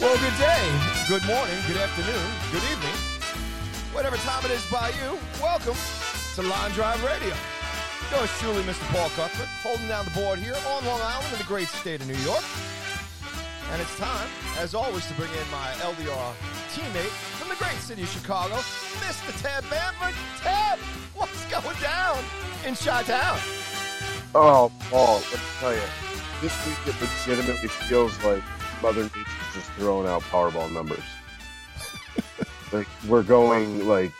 Well, good day, good morning, good afternoon, good evening. Whatever time it is by you, welcome to Line Drive Radio. Yours truly, Mr. Paul Cuthbert, holding down the board here on Long Island in the great state of New York. And it's time, as always, to bring in my LDR teammate from the great city of Chicago, Mr. Ted Bamford. Ted, what's going down in Chi-Town? Oh, Paul, let me tell you, this week it legitimately feels like Mother Nature's just throwing out Powerball numbers. like we're going like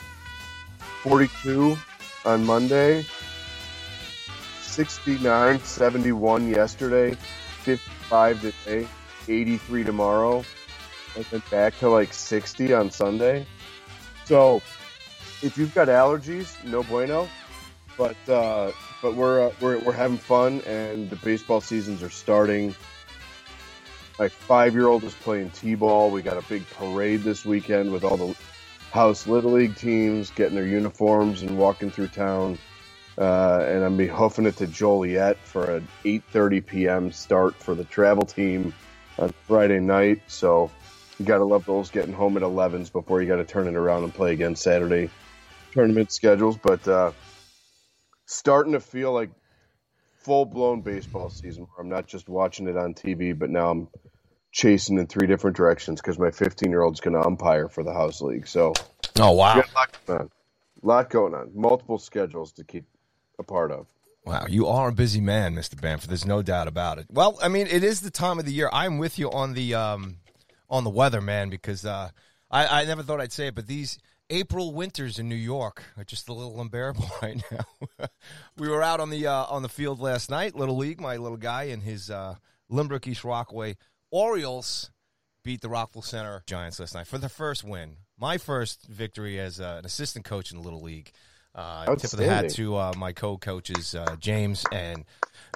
42 on Monday, 69, 71 yesterday, 55 today, 83 tomorrow, and then back to like 60 on Sunday. So if you've got allergies, no bueno. But uh, but we're uh, we're we're having fun, and the baseball seasons are starting. My five year old is playing t ball. We got a big parade this weekend with all the house little league teams getting their uniforms and walking through town. Uh, and I'm be hoofing it to Joliet for an 8:30 p.m. start for the travel team on Friday night. So you got to love those getting home at 11s before you got to turn it around and play again Saturday tournament schedules. But uh, starting to feel like full blown baseball season where I'm not just watching it on TV, but now I'm chasing in three different directions because my 15 year old's going to umpire for the house league. So, Oh, wow. a lot going on. lot going on. Multiple schedules to keep a part of. Wow, you are a busy man, Mr. Bamford. There's no doubt about it. Well, I mean, it is the time of the year. I'm with you on the um, on the weather, man, because uh, I, I never thought I'd say it, but these April winters in New York are just a little unbearable right now. we were out on the uh, on the field last night, little league. My little guy and his uh, Lynbrook East Rockaway Orioles beat the Rockville Center Giants last night for the first win. My first victory as uh, an assistant coach in the little league. Uh, tip of the hat to uh, my co-coaches uh, James and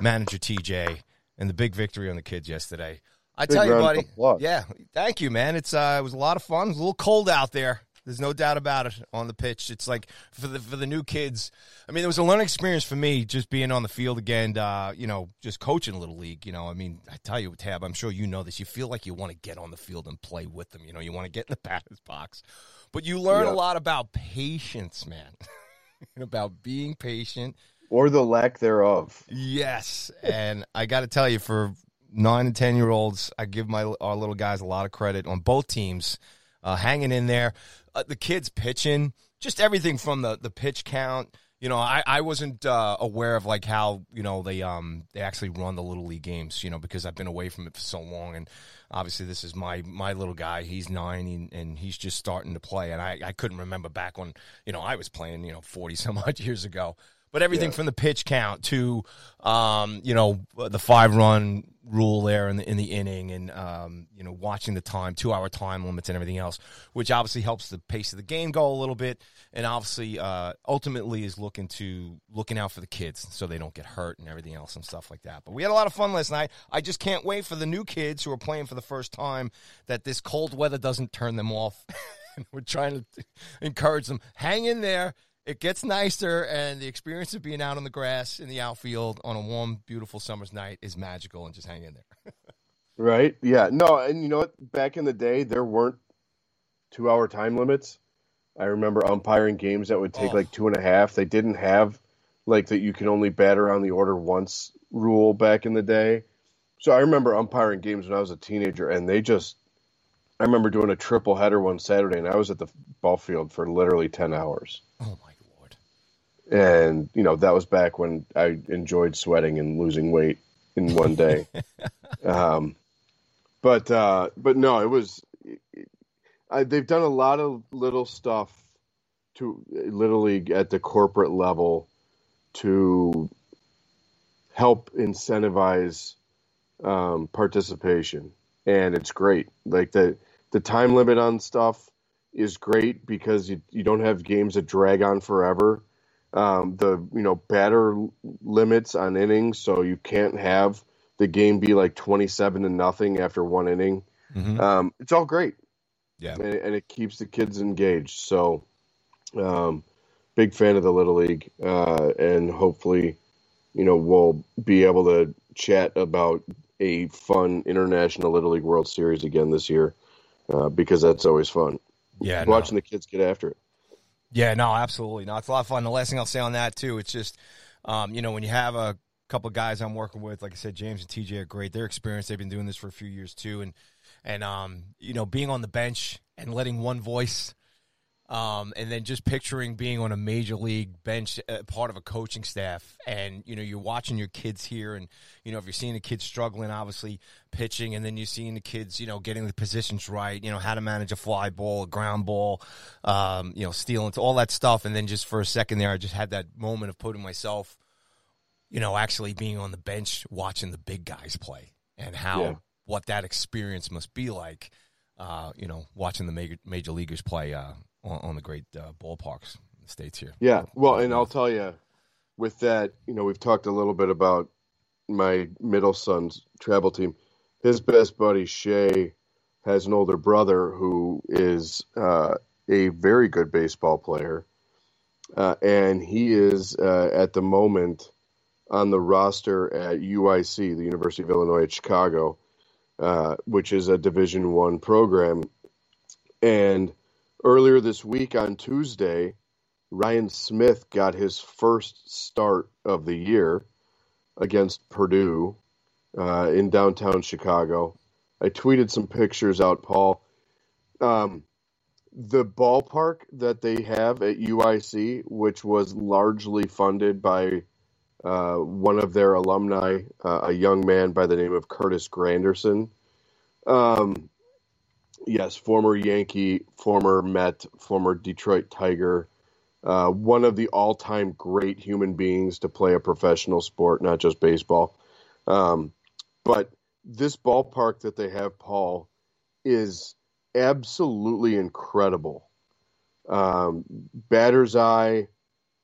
manager TJ, and the big victory on the kids yesterday. I Big tell you, buddy. Yeah, thank you, man. It's uh, it was a lot of fun. It was a little cold out there. There's no doubt about it on the pitch. It's like for the for the new kids. I mean, it was a learning experience for me just being on the field again. Uh, you know, just coaching a little league. You know, I mean, I tell you, Tab, I'm sure you know this. You feel like you want to get on the field and play with them. You know, you want to get in the batter's box, but you learn Yeah. a lot about patience, man. about being patient. Or the lack thereof. Yes, and I got to tell you, for nine and ten year olds, I give my our little guys a lot of credit on both teams, uh, hanging in there. Uh, the kids pitching, just everything from the the pitch count. You know, I, I wasn't uh, aware of like how you know they um they actually run the little league games. You know, because I've been away from it for so long, and obviously this is my my little guy. He's nine and, and he's just starting to play, and I I couldn't remember back when you know I was playing you know forty some odd years ago. But everything from the pitch count to, um, you know, the five run rule there in the in the inning, and um, you know, watching the time, two hour time limits, and everything else, which obviously helps the pace of the game go a little bit, and obviously, uh, ultimately, is looking to looking out for the kids so they don't get hurt and everything else and stuff like that. But we had a lot of fun last night. I just can't wait for the new kids who are playing for the first time that this cold weather doesn't turn them off. We're trying to encourage them. Hang in there it gets nicer, and the experience of being out on the grass in the outfield on a warm, beautiful summer's night is magical. And just hang in there. Right? Yeah. No, and you know what? Back in the day, there weren't two hour time limits. I remember umpiring games that would take Oh. like two and a half. They didn't have like that you can only bat around the order once rule back in the day. So I remember umpiring games when I was a teenager, and they just. I remember doing a triple header one Saturday, and I was at the ball field for literally ten hours. Oh my. And you know that was back when I enjoyed sweating and losing weight in one day. um, but uh, but no, it was. I, they've done a lot of little stuff to little league at the corporate level to help incentivize um, participation, and it's great. Like the the time limit on stuff is great because you you don't have games that drag on forever. Um, the you know batter limits on innings, so you can't have the game be like twenty seven to nothing after one inning. Mhm. Um, it's all great Yeah. and, and it keeps the kids engaged. So, um, big fan of the Little League, uh, and hopefully, you know, we'll be able to chat about a fun international Little League World Series again this year, uh, because that's always fun. Yeah. no. Watching the kids get after it. Yeah, no, absolutely. No, it's a lot of fun. The last thing I'll say on that too, it's just, um, you know, when you have a couple guys I'm working with, like I said, James and TJ are great. They're experienced. They've been doing this for a few years too, and and um, you know, being on the bench and letting one voice, um, and then just picturing being on a major league bench, uh, part of a coaching staff, and you know, you're watching your kids here, and you know, if you're seeing the kids struggling, obviously pitching, and then you're seeing the kids, you know, getting the positions right, you know, how to manage a fly ball, a ground ball, um, you know, stealing, all that stuff, and then just for a second there, I just had that moment of putting myself, you know, actually being on the bench watching the big guys play, and how Yeah. what that experience must be like, uh, you know, watching the major major leaguers play uh, on, on the great uh, ballparks in the states here. Yeah, well, and I'll tell you, with that, you know, we've talked a little bit about my middle son's travel team. His best buddy Shay has an older brother who is uh, a very good baseball player, uh, and he is uh, at the moment on the roster at UIC, the University of Illinois at Chicago, uh, which is a Division One program. And earlier this week on Tuesday, Ryan Smith got his first start of the year against Purdue uh, in downtown Chicago. I tweeted some pictures out, Paul. Um, the ballpark that they have at UIC, which was largely funded by uh, one of their alumni, uh, a young man by the name of Curtis Granderson. Um, yes, former Yankee, former Met, former Detroit Tiger, uh, one of the all-time great human beings to play a professional sport, not just baseball. Um, but this ballpark that they have, Paul, is absolutely incredible. Um, batter's eye,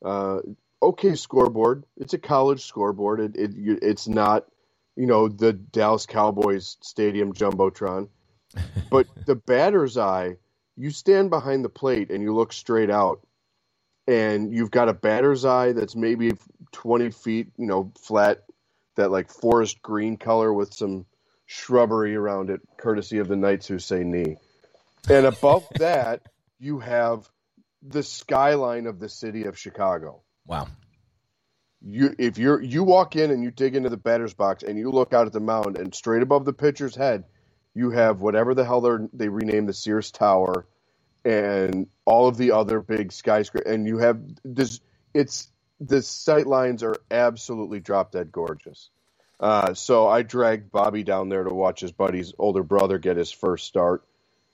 uh, okay scoreboard. It's a college scoreboard. It, it it's not, you know, the Dallas Cowboys stadium jumbotron, but the batter's eye. You stand behind the plate and you look straight out, and you've got a batter's eye that's maybe 20 feet, you know, flat, that like forest green color with some shrubbery around it, courtesy of the Knights who say Ni. And above that, you have the skyline of the city of Chicago. Wow. You if you're you walk in and you dig into the batter's box and you look out at the mound and straight above the pitcher's head, you have whatever the hell they they renamed the Sears Tower and all of the other big skyscrapers and you have this it's the sight lines are absolutely drop dead gorgeous. Uh, so I dragged Bobby down there to watch his buddy's older brother get his first start.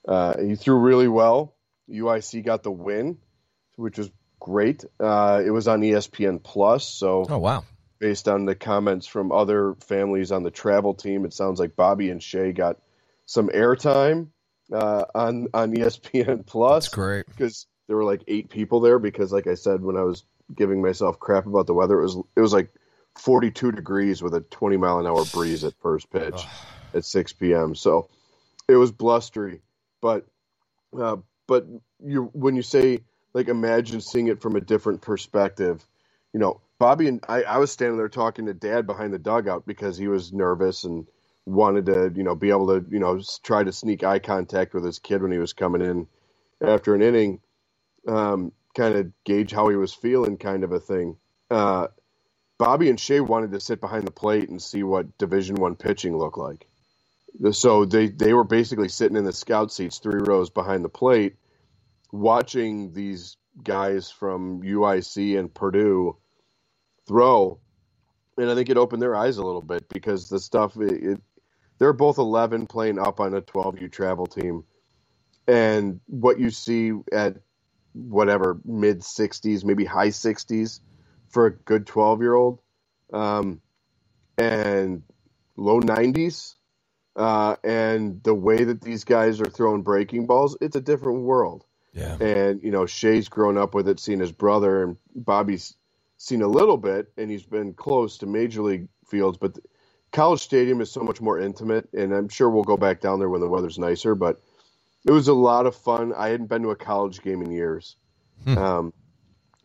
Uh, he threw really well. UIC got the win, which was great. Uh, it was on ESPN Plus, so Oh wow. based on the comments from other families on the travel team, it sounds like Bobby and Shay got some airtime uh, on on ESPN Plus That's great. because there were like eight people there. Because, like I said, when I was giving myself crap about the weather, it was it was like 42 degrees with a 20 mile an hour breeze at first pitch at 6 p.m. So it was blustery, but uh, but you when you say like imagine seeing it from a different perspective, you know, Bobby and I, I was standing there talking to Dad behind the dugout because he was nervous and wanted to you know be able to you know try to sneak eye contact with his kid when he was coming in, after an inning, um, kind of gauge how he was feeling, kind of a thing. Uh, Bobby and Shea wanted to sit behind the plate and see what Division One pitching looked like. So they they were basically sitting in the scout seats, three rows behind the plate, watching these guys from UIC and Purdue throw, and I think it opened their eyes a little bit because the stuff it, it they're both 11 playing up on a 12U travel team, and what you see at whatever mid 60s, maybe high 60s for a good 12 year old, um, and low 90s. Uh, and the way that these guys are throwing breaking balls, it's a different world. Yeah. And you know, Shay's grown up with it, seeing his brother, and Bobby's seen a little bit, and he's been close to major league fields. But College Stadium is so much more intimate, and I'm sure we'll go back down there when the weather's nicer. But it was a lot of fun. I hadn't been to a college game in years, um,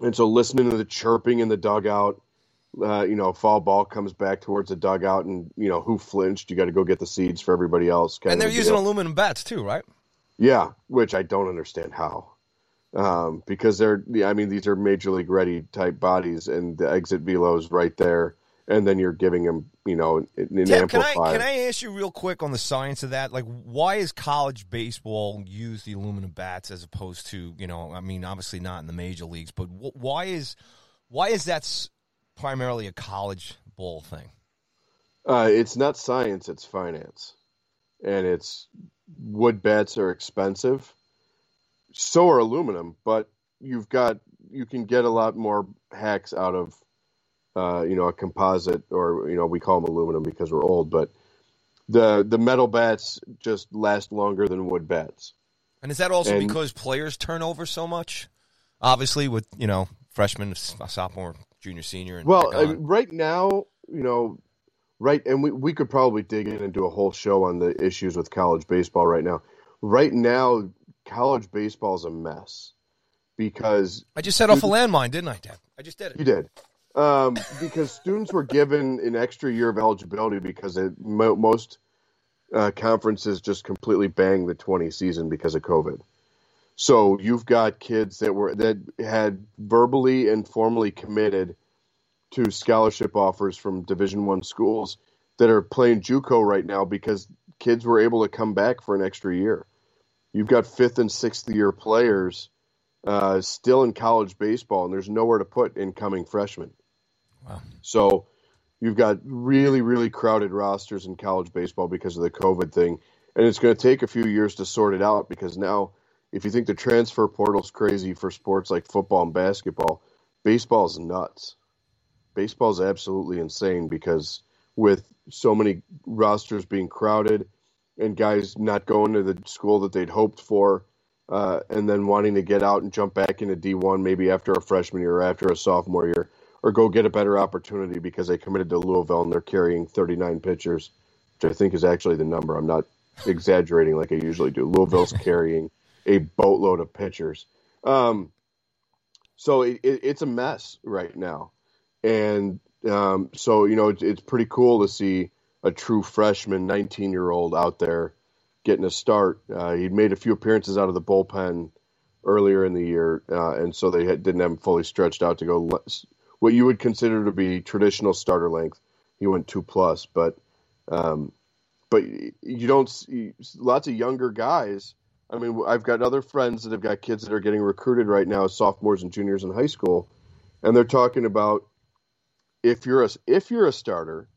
and so listening to the chirping in the dugout. Uh, you know, fall ball comes back towards the dugout, and you know who flinched. You got to go get the seeds for everybody else. And they're using deal. aluminum bats too, right? Yeah, which I don't understand how. Um, because they're, I mean, these are major league ready type bodies, and the exit velo is right there, and then you're giving them, you know, an, an Tim, can I can I ask you real quick on the science of that? Like, why is college baseball use the aluminum bats as opposed to you know? I mean, obviously not in the major leagues, but wh- why is why is that primarily a college ball thing? Uh, it's not science; it's finance, and it's wood bats are expensive. So are aluminum, but you've got you can get a lot more hacks out of, uh, you know, a composite or you know we call them aluminum because we're old, but the the metal bats just last longer than wood bats. And is that also And- because players turn over so much? Obviously, with you know freshman, sophomore, junior, senior, and Well, back I on. mean, right now, you know, right, and we, we could probably dig in and do a whole show on the issues with college baseball right now. Right now, college baseball is a mess because I just set off a landmine, didn't I, Dad? I just did it. you did. Um, because students were given an extra year of eligibility because it, mo- most uh, conferences just completely banged the 20 season because of COVID. So you've got kids that were that had verbally and formally committed to scholarship offers from Division One schools that are playing JUCO right now because kids were able to come back for an extra year. You've got fifth and sixth year players uh, still in college baseball, and there's nowhere to put incoming freshmen. Wow. So you've got really, really crowded rosters in college baseball because of the COVID thing, and it's going to take a few years to sort it out because now, if you think the transfer portal's crazy for sports like football and basketball, baseball is nuts. Baseball is absolutely insane because with so many rosters being crowded and guys not going to the school that they'd hoped for, uh, and then wanting to get out and jump back into D1 maybe after a freshman year or after a sophomore year, or go get a better opportunity because they committed to Louisville and they're carrying 39 pitchers, which I think is actually the number. I'm not exaggerating like I usually do. Louisville's carrying a boatload of pitchers. Um, so it, it, it's a mess right now. And um, so, you know, it's, it's pretty cool to see a true freshman, 19 year old out there getting a start. Uh, he'd made a few appearances out of the bullpen earlier in the year, uh, and so they had, didn't have him fully stretched out to go what you would consider to be traditional starter length. He went two plus, but um, but you don't see lots of younger guys. I mean, I've got other friends that have got kids that are getting recruited right now as sophomores and juniors in high school, and they're talking about if you're a if you're a starter,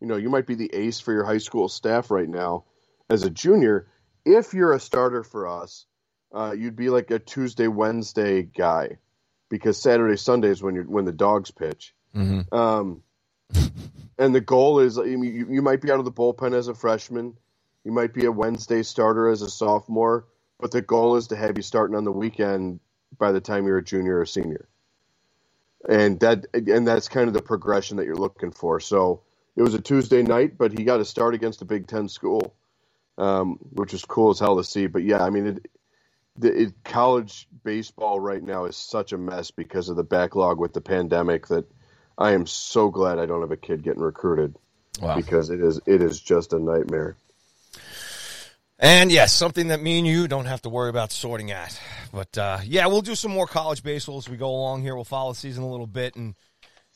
you know, you might be the ace for your high school staff right now as a junior. If you're a starter for us, uh, you'd be like a Tuesday Wednesday guy because Saturday Sunday is when you're when the dogs pitch. Mm-hmm. Um, and the goal is I mean, you, you might be out of the bullpen as a freshman, you might be a Wednesday starter as a sophomore, but the goal is to have you starting on the weekend by the time you're a junior or senior. And that and that's kind of the progression that you're looking for. So it was a Tuesday night, but he got a start against a Big Ten school, um, which is cool as hell to see. But yeah, I mean, it, the, it, college baseball right now is such a mess because of the backlog with the pandemic that I am so glad I don't have a kid getting recruited Wow. because it is it is just a nightmare. And yes, something that me and you don't have to worry about sorting at. But uh, yeah, we'll do some more college baseball as we go along here. We'll follow the season a little bit and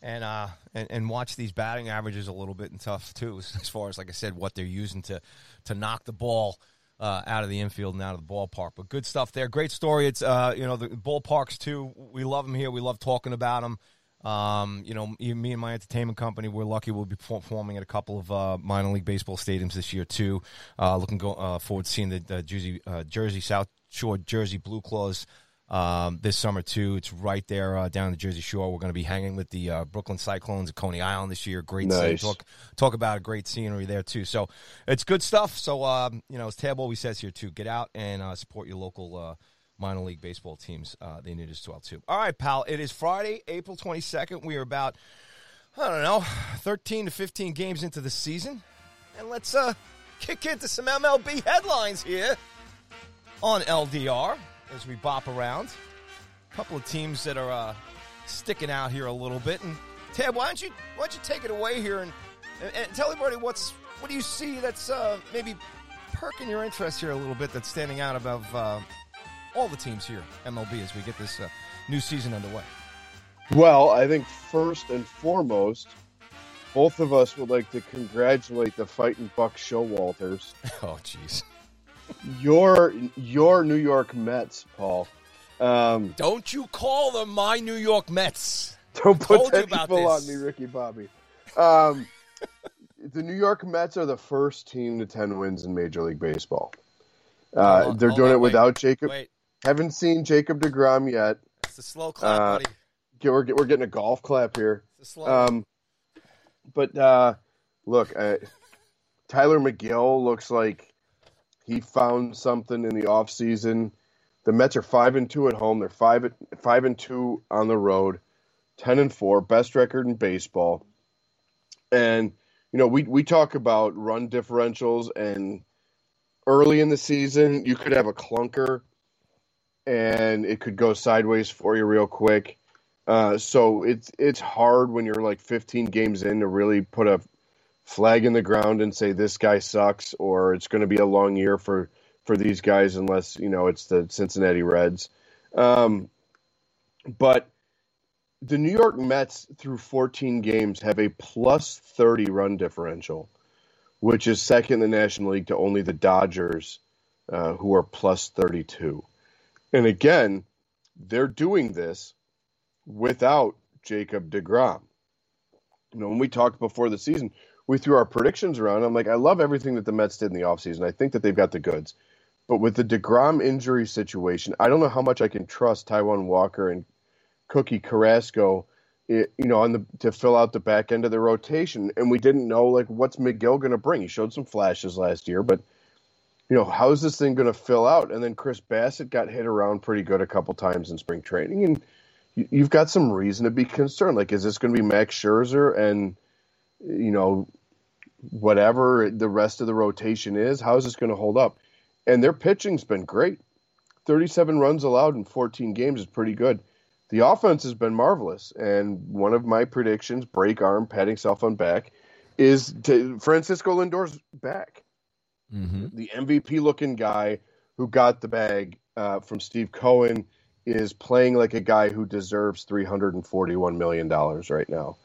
and uh and, and watch these batting averages a little bit and tough too, as, as far as like I said, what they're using to to knock the ball uh, out of the infield and out of the ballpark. But good stuff there. Great story. It's uh you know the ballparks too. We love them here. We love talking about them. Um, you know, me and my entertainment company, we're lucky we'll be performing at a couple of uh, minor league baseball stadiums this year too. Uh, looking go, uh, forward to seeing the, Jersey, uh, Jersey South Shore Jersey Blue Claws um, this summer too. It's right there uh, down the Jersey Shore. We're going to be hanging with the uh, Brooklyn Cyclones at Coney Island this year. Great nice. scene. Talk talk about a great scenery there too. So it's good stuff. So um, you know, as Tab always says here too, get out and uh, support your local uh, minor league baseball teams. Uh, they need us as well too. All right, pal. It is Friday, April twenty second. We are about I don't know, thirteen to fifteen games into the season, and let's uh, kick into some MLB headlines here on LDR as we bop around. A couple of teams that are uh, sticking out here a little bit. And Tab, why don't you why don't you take it away here and, and, and tell everybody what's what do you see that's uh, maybe perking your interest here a little bit that's standing out above uh, all the teams here MLB as we get this uh, new season underway. Well, I think first and foremost, both of us would like to congratulate the Fighting Buck Showalters. Oh, jeez. Your your New York Mets, Paul. Um, Don't you call them my New York Mets. don't put that people on me, Ricky Bobby. Um, the New York Mets are the first team to ten wins in Major League Baseball. Uh, on, they're doing on, it wait, without Jacob. Wait, Haven't seen Jacob Degrom yet. it's a slow clap, Uh, buddy. We're, we're getting a golf clap here. It's a slow. Um, but uh, look, uh, Tylor Megill looks like he found something in the offseason. The Mets are five and two at home. They're five five and two on the road, ten and four, best record in baseball. And you know, we we talk about run differentials, and early in the season, you could have a clunker, and it could go sideways for you real quick. Uh, so it's it's hard when you're like 15 games in to really put a flag in the ground and say this guy sucks or it's going to be a long year for for these guys unless you know it's the Cincinnati Reds. Um, but the New York Mets through 14 games have a plus 30 run differential, which is second in the National League to only the Dodgers, uh, who are plus 32. And again, they're doing this without Jacob DeGrom. You know, when we talked before the season, we threw our predictions around. I'm like, I love everything that the Mets did in the offseason. I think that they've got the goods. But with the DeGrom injury situation, I don't know how much I can trust Taijuan Walker and Cookie Carrasco, eh, you know, on the to fill out the back end of the rotation. And we didn't know like what's Megill going to bring. He showed some flashes last year, but you know, how's this thing going to fill out? And then Chris Bassitt got hit around pretty good a couple times in spring training, and you've got some reason to be concerned. Like, is this going to be Max Scherzer and you know whatever the rest of the rotation is? How is this going to hold up? And their pitching's been great. 37 runs allowed in 14 games is pretty good. The offense has been marvelous, and one of my predictions, break arm, patting self on back, is to Francisco Lindor's back Mm-hmm. the MVP looking guy who got the bag uh, from Steve Cohen is playing like a guy who deserves $341 million right now.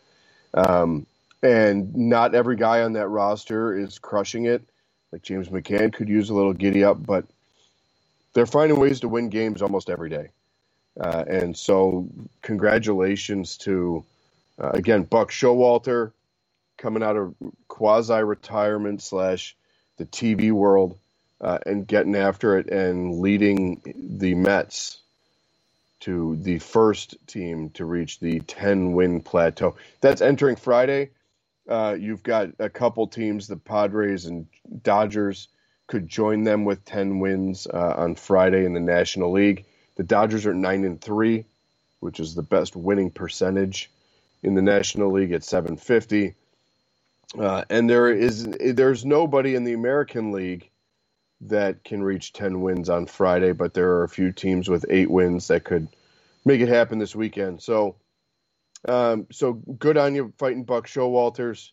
Um, and not every guy on that roster is crushing it. Like James McCann could use a little giddy up, but they're finding ways to win games almost every day. Uh, and so, congratulations to, uh, again, Buck Showalter coming out of quasi retirement slash the TV world uh, and getting after it and leading the Mets to the first team to reach the 10 win plateau. That's entering Friday. Uh, you've got a couple teams, the Padres and Dodgers, could join them with 10 wins uh, on Friday in the National League. The Dodgers are 9 and 3, which is the best winning percentage in the National League at 750. Uh, and there is there's nobody in the American League that can reach 10 wins on Friday, but there are a few teams with eight wins that could make it happen this weekend. So, um, so good on you, fighting Buck Showalters.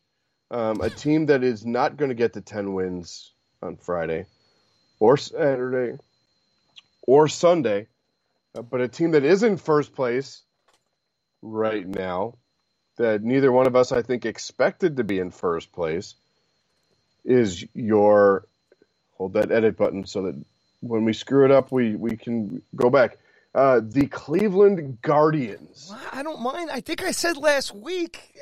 Um, a team that is not going to get to 10 wins on Friday, or Saturday or Sunday. Uh, but a team that is in first place right now, that neither one of us, I think, expected to be in first place, is your hold that edit button so that when we screw it up, we, we can go back. Uh, the Cleveland Guardians. I don't mind. I think I said last week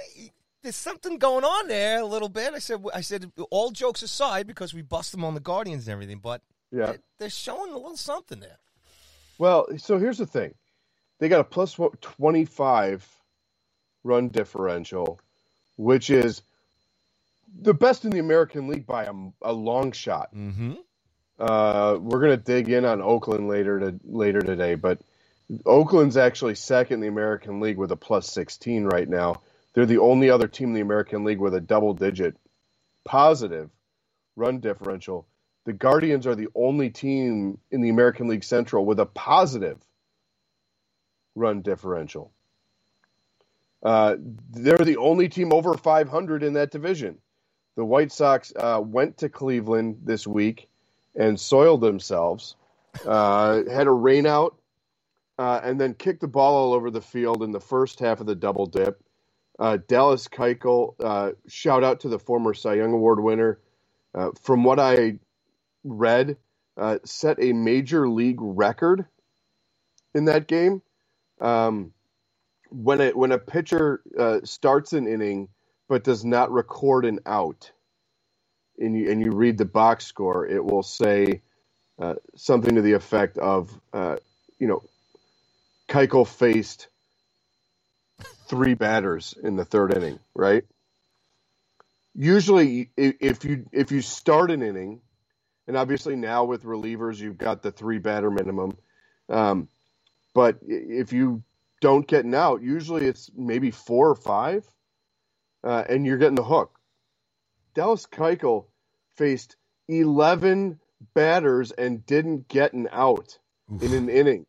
there's something going on there a little bit. I said I said all jokes aside because we bust them on the Guardians and everything, but Yeah. they're, showing a little something there. Well, so here's the thing. They got a 25 run differential, which is the best in the American League by a, a long shot. Mm-hmm. Uh, we're gonna dig in on Oakland later to later today, but Oakland's actually second in the American League with a plus 16 right now. They're the only other team in the American League with a double digit positive run differential. The Guardians are the only team in the American League Central with a positive run differential. Uh, they're the only team over 500 in that division. The White Sox uh, went to Cleveland this week and soiled themselves, uh, had a rainout, uh, and then kicked the ball all over the field in the first half of the double dip. Uh, Dallas Keuchel, uh, shout out to the former Cy Young Award winner. Uh, from what I read, uh, set a major league record in that game. Um, when a when a pitcher starts an inning but does not record an out, and you and you read the box score, it will say uh, something to the effect of, uh, you know, Keuchel faced three batters in the third inning, right? Usually, if you if you start an inning, and obviously now with relievers you've got the three batter minimum, um, but if you don't get an out, usually it's maybe four or five, uh, and you're getting the hook. Dallas Keuchel faced 11 batters and didn't get an out in an inning.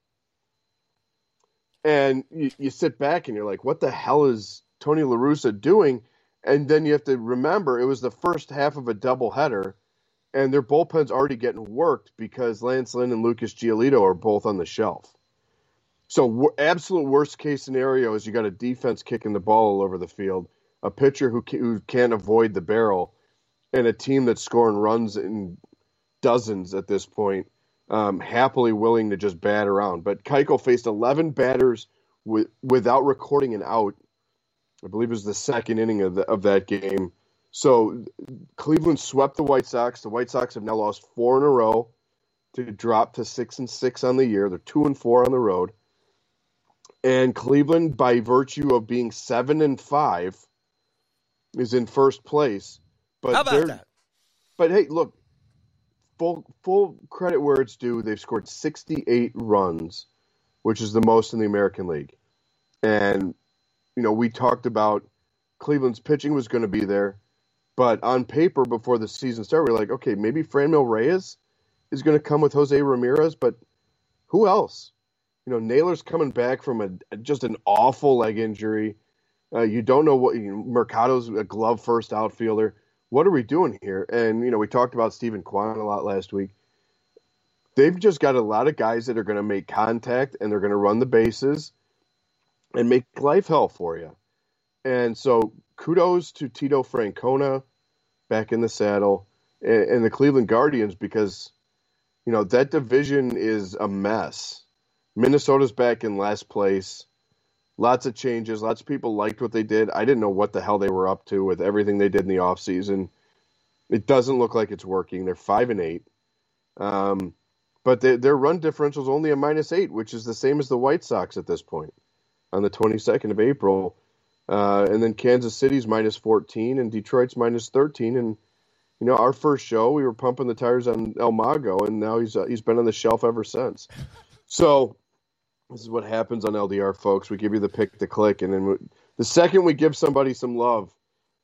And you, you sit back and you're like, what the hell is Tony LaRussa doing? And then you have to remember it was the first half of a doubleheader, and their bullpen's already getting worked because Lance Lynn and Lucas Giolito are both on the shelf. So, absolute worst case scenario is you got a defense kicking the ball all over the field, a pitcher who, who can't avoid the barrel, and a team that's scoring runs in dozens at this point, um, happily willing to just bat around. But Keuchel faced 11 batters with, without recording an out. I believe it was the second inning of, the, of that game. So Cleveland swept the White Sox. The White Sox have now lost four in a row to drop to six and six on the year. They're two and four on the road. And Cleveland, by virtue of being seven and five, is in first place. But How about that? but hey, look, full full credit where it's due. They've scored 68 runs, which is the most in the American League. And you know, we talked about Cleveland's pitching was going to be there, but on paper before the season started, we are like, okay, maybe Franmil Reyes is going to come with Jose Ramirez, but who else? You know, Naylor's coming back from a just an awful leg injury. Uh, you don't know what you know, Mercado's a glove first outfielder. What are we doing here? And you know, we talked about Steven Kwan a lot last week. They've just got a lot of guys that are going to make contact and they're going to run the bases and make life hell for you. And so, kudos to Tito Francona back in the saddle and, and the Cleveland Guardians because you know that division is a mess. Minnesota's back in last place. Lots of changes. Lots of people liked what they did. I didn't know what the hell they were up to with everything they did in the offseason. It doesn't look like it's working. They're five and eight. Um, but they, their run differential is only a minus eight, which is the same as the White Sox at this point on the 22nd of April. Uh, and then Kansas City's minus 14 and Detroit's minus 13. And, you know, our first show, we were pumping the tires on El Mago, and now he's, uh, he's been on the shelf ever since. So this is what happens on LDR, folks. We give you the pick to click, and then we, the second we give somebody some love,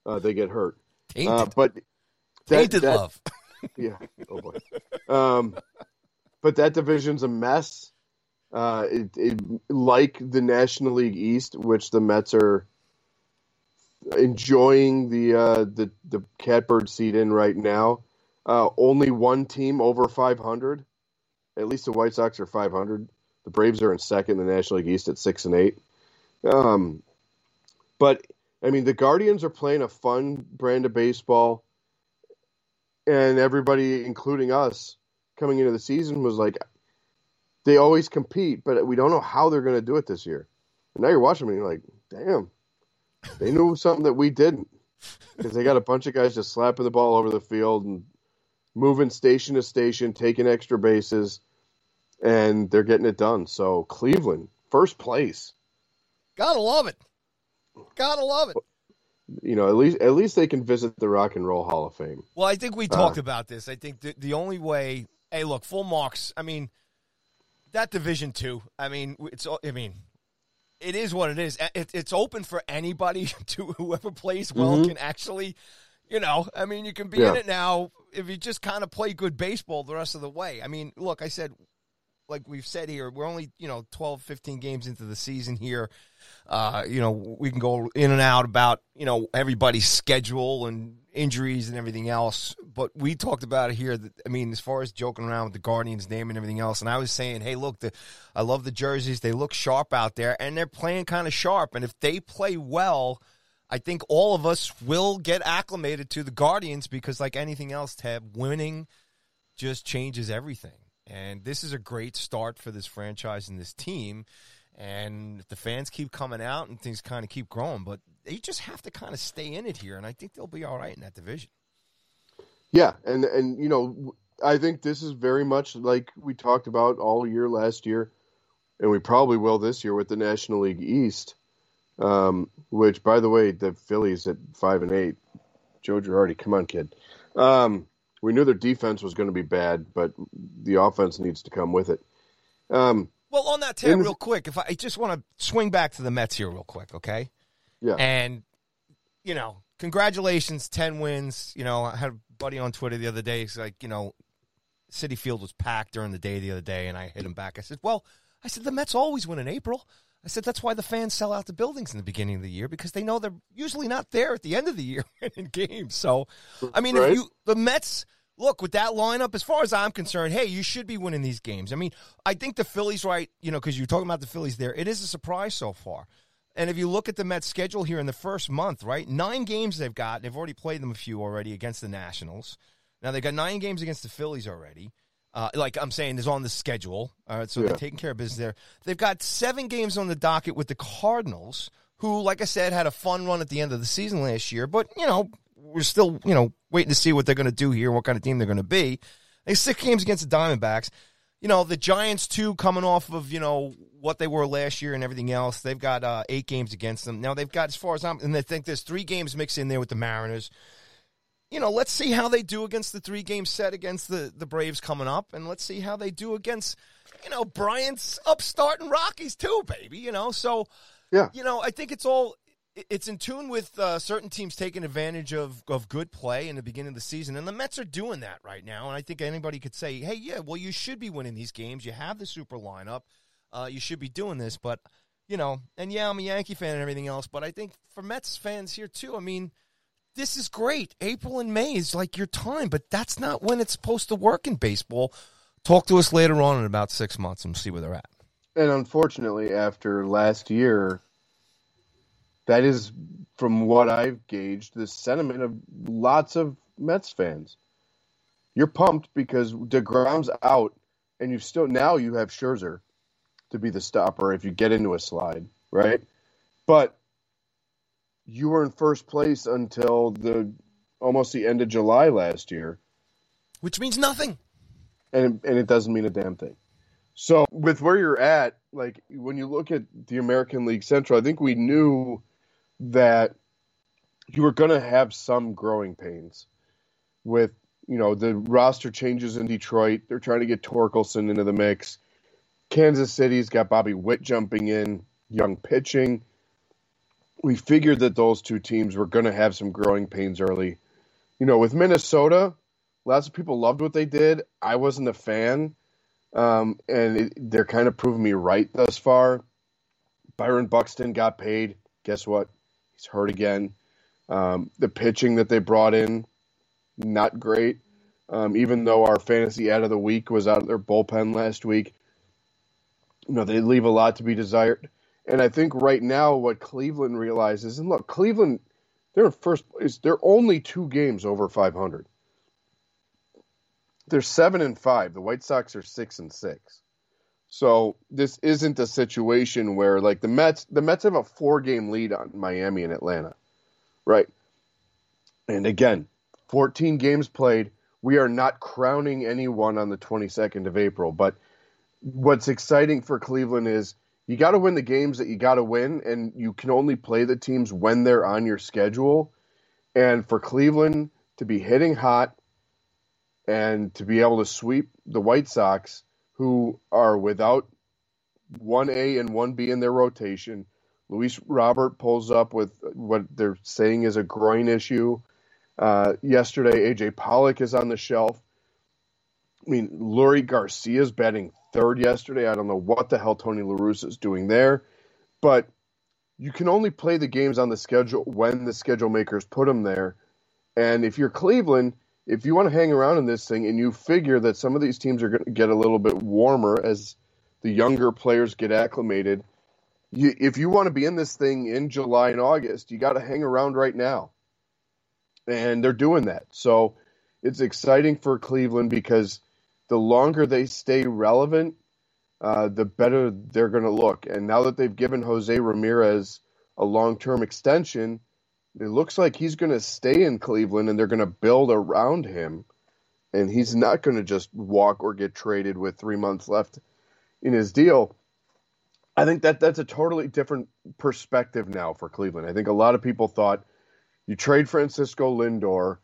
uh, they get hurt. Uh, but that- tainted that- love. yeah. Oh boy. Um, but that division's a mess. Uh, it, it like the National League East, which the Mets are enjoying the uh, the the catbird seat in right now. Uh, only one team over 500. At least the White Sox are 500. The Braves are in second in the National League East at six and eight. Um, but I mean, the Guardians are playing a fun brand of baseball, and everybody, including us, coming into the season was like, they always compete, but we don't know how they're going to do it this year. And now you're watching and you're like, damn, they knew something that we didn't because they got a bunch of guys just slapping the ball over the field and moving station to station, taking extra bases, and they're getting it done. So Cleveland, first place. Gotta love it. Gotta love it. You know, at least at least they can visit the Rock and Roll Hall of Fame. Well, I think we talked uh, about this. I think the, the only way. Hey, look, full marks. I mean, that Division Two. I mean, it's. I mean, it is what it is. It, it's open for anybody to whoever plays well mm-hmm. can actually. You know, I mean, you can be yeah. in it now if you just kind of play good baseball the rest of the way. I mean, look, I said like we've said here, we're only, you know, 12, 15 games into the season here. Uh, you know, we can go in and out about, you know, everybody's schedule and injuries and everything else. But we talked about it here. That, I mean, as far as joking around with the Guardians name and everything else. And I was saying, hey, look, the, I love the jerseys. They look sharp out there and they're playing kind of sharp. And if they play well, I think all of us will get acclimated to the Guardians because, like anything else, Ted, winning just changes everything. And this is a great start for this franchise and this team. And the fans keep coming out and things kind of keep growing, but they just have to kind of stay in it here. And I think they'll be all right in that division. Yeah. And, and, you know, I think this is very much like we talked about all year last year, and we probably will this year with the National League East. Um, which, by the way, the Phillies at five and eight, Joe Girardi, come on, kid. Um, we knew their defense was going to be bad, but the offense needs to come with it. Um, well, on that tab, real quick, if I, I just want to swing back to the Mets here, real quick, okay? Yeah. And you know, congratulations, ten wins. You know, I had a buddy on Twitter the other day. He's like, you know, Citi Field was packed during the day the other day, and I hit him back. I said, well, I said the Mets always win in April. I said that's why the fans sell out the buildings in the beginning of the year because they know they're usually not there at the end of the year in games. So, I mean, right. if you the Mets look with that lineup, as far as I'm concerned, hey, you should be winning these games. I mean, I think the Phillies, right? You know, because you're talking about the Phillies there, it is a surprise so far. And if you look at the Mets' schedule here in the first month, right, nine games they've got. They've already played them a few already against the Nationals. Now they've got nine games against the Phillies already. Uh, like I'm saying, is on the schedule. All right, so yeah. they're taking care of business there. They've got seven games on the docket with the Cardinals, who, like I said, had a fun run at the end of the season last year. But you know, we're still you know waiting to see what they're going to do here, what kind of team they're going to be. They six games against the Diamondbacks. You know, the Giants too, coming off of you know what they were last year and everything else. They've got uh, eight games against them now. They've got as far as I'm, and I think there's three games mixed in there with the Mariners you know, let's see how they do against the three game set against the, the Braves coming up, and let's see how they do against, you know, Bryant's upstart and Rockies too, baby. You know, so yeah, you know, I think it's all it's in tune with uh, certain teams taking advantage of of good play in the beginning of the season, and the Mets are doing that right now. And I think anybody could say, hey, yeah, well, you should be winning these games. You have the super lineup. Uh, you should be doing this, but you know, and yeah, I'm a Yankee fan and everything else, but I think for Mets fans here too, I mean this is great. April and May is like your time, but that's not when it's supposed to work in baseball. Talk to us later on in about six months and see where they're at. And unfortunately, after last year, that is, from what I've gauged, the sentiment of lots of Mets fans. You're pumped because DeGrom's out, and you still now you have Scherzer to be the stopper if you get into a slide, right? But you were in first place until the almost the end of July last year, which means nothing. And and it doesn't mean a damn thing. So with where you're at, like when you look at the American League Central, I think we knew that you were going to have some growing pains with you know the roster changes in Detroit. They're trying to get Torkelson into the mix. Kansas City's got Bobby Witt jumping in, young pitching we figured that those two teams were going to have some growing pains early. You know, with Minnesota, lots of people loved what they did. I wasn't a fan, um, and it, they're kind of proving me right thus far. Byron Buxton got paid. Guess what? He's hurt again. Um, the pitching that they brought in, not great. Um, even though our fantasy ad of the week was out of their bullpen last week, you know they leave a lot to be desired. And I think right now what Cleveland realizes, and look, Cleveland, they're in first place. They're only two games over 500. They're seven and five. The White Sox are six and six. So this isn't a situation where like the Mets, the Mets have a four game lead on Miami and Atlanta, right? And again, 14 games played. We are not crowning anyone on the 22nd of April, but what's exciting for Cleveland is you got to win the games that you got to win, and you can only play the teams when they're on your schedule. And for Cleveland to be hitting hot and to be able to sweep the White Sox, who are without 1A and 1B in their rotation, Luis Robert pulls up with what they're saying is a groin issue. Uh, yesterday, AJ Pollock is on the shelf. I mean, Leury Garcia's batting third yesterday. I don't know what the hell Tony La Russa is doing there, but you can only play the games on the schedule when the schedule makers put them there. And if you're Cleveland, if you want to hang around in this thing and you figure that some of these teams are going to get a little bit warmer as the younger players get acclimated, you, if you want to be in this thing in July and August, you got to hang around right now. And they're doing that. So it's exciting for Cleveland because the longer they stay relevant, uh, the better they're going to look. And now that they've given Jose Ramirez a long term extension, it looks like he's going to stay in Cleveland and they're going to build around him. And he's not going to just walk or get traded with three months left in his deal. I think that that's a totally different perspective now for Cleveland. I think a lot of people thought you trade Francisco Lindor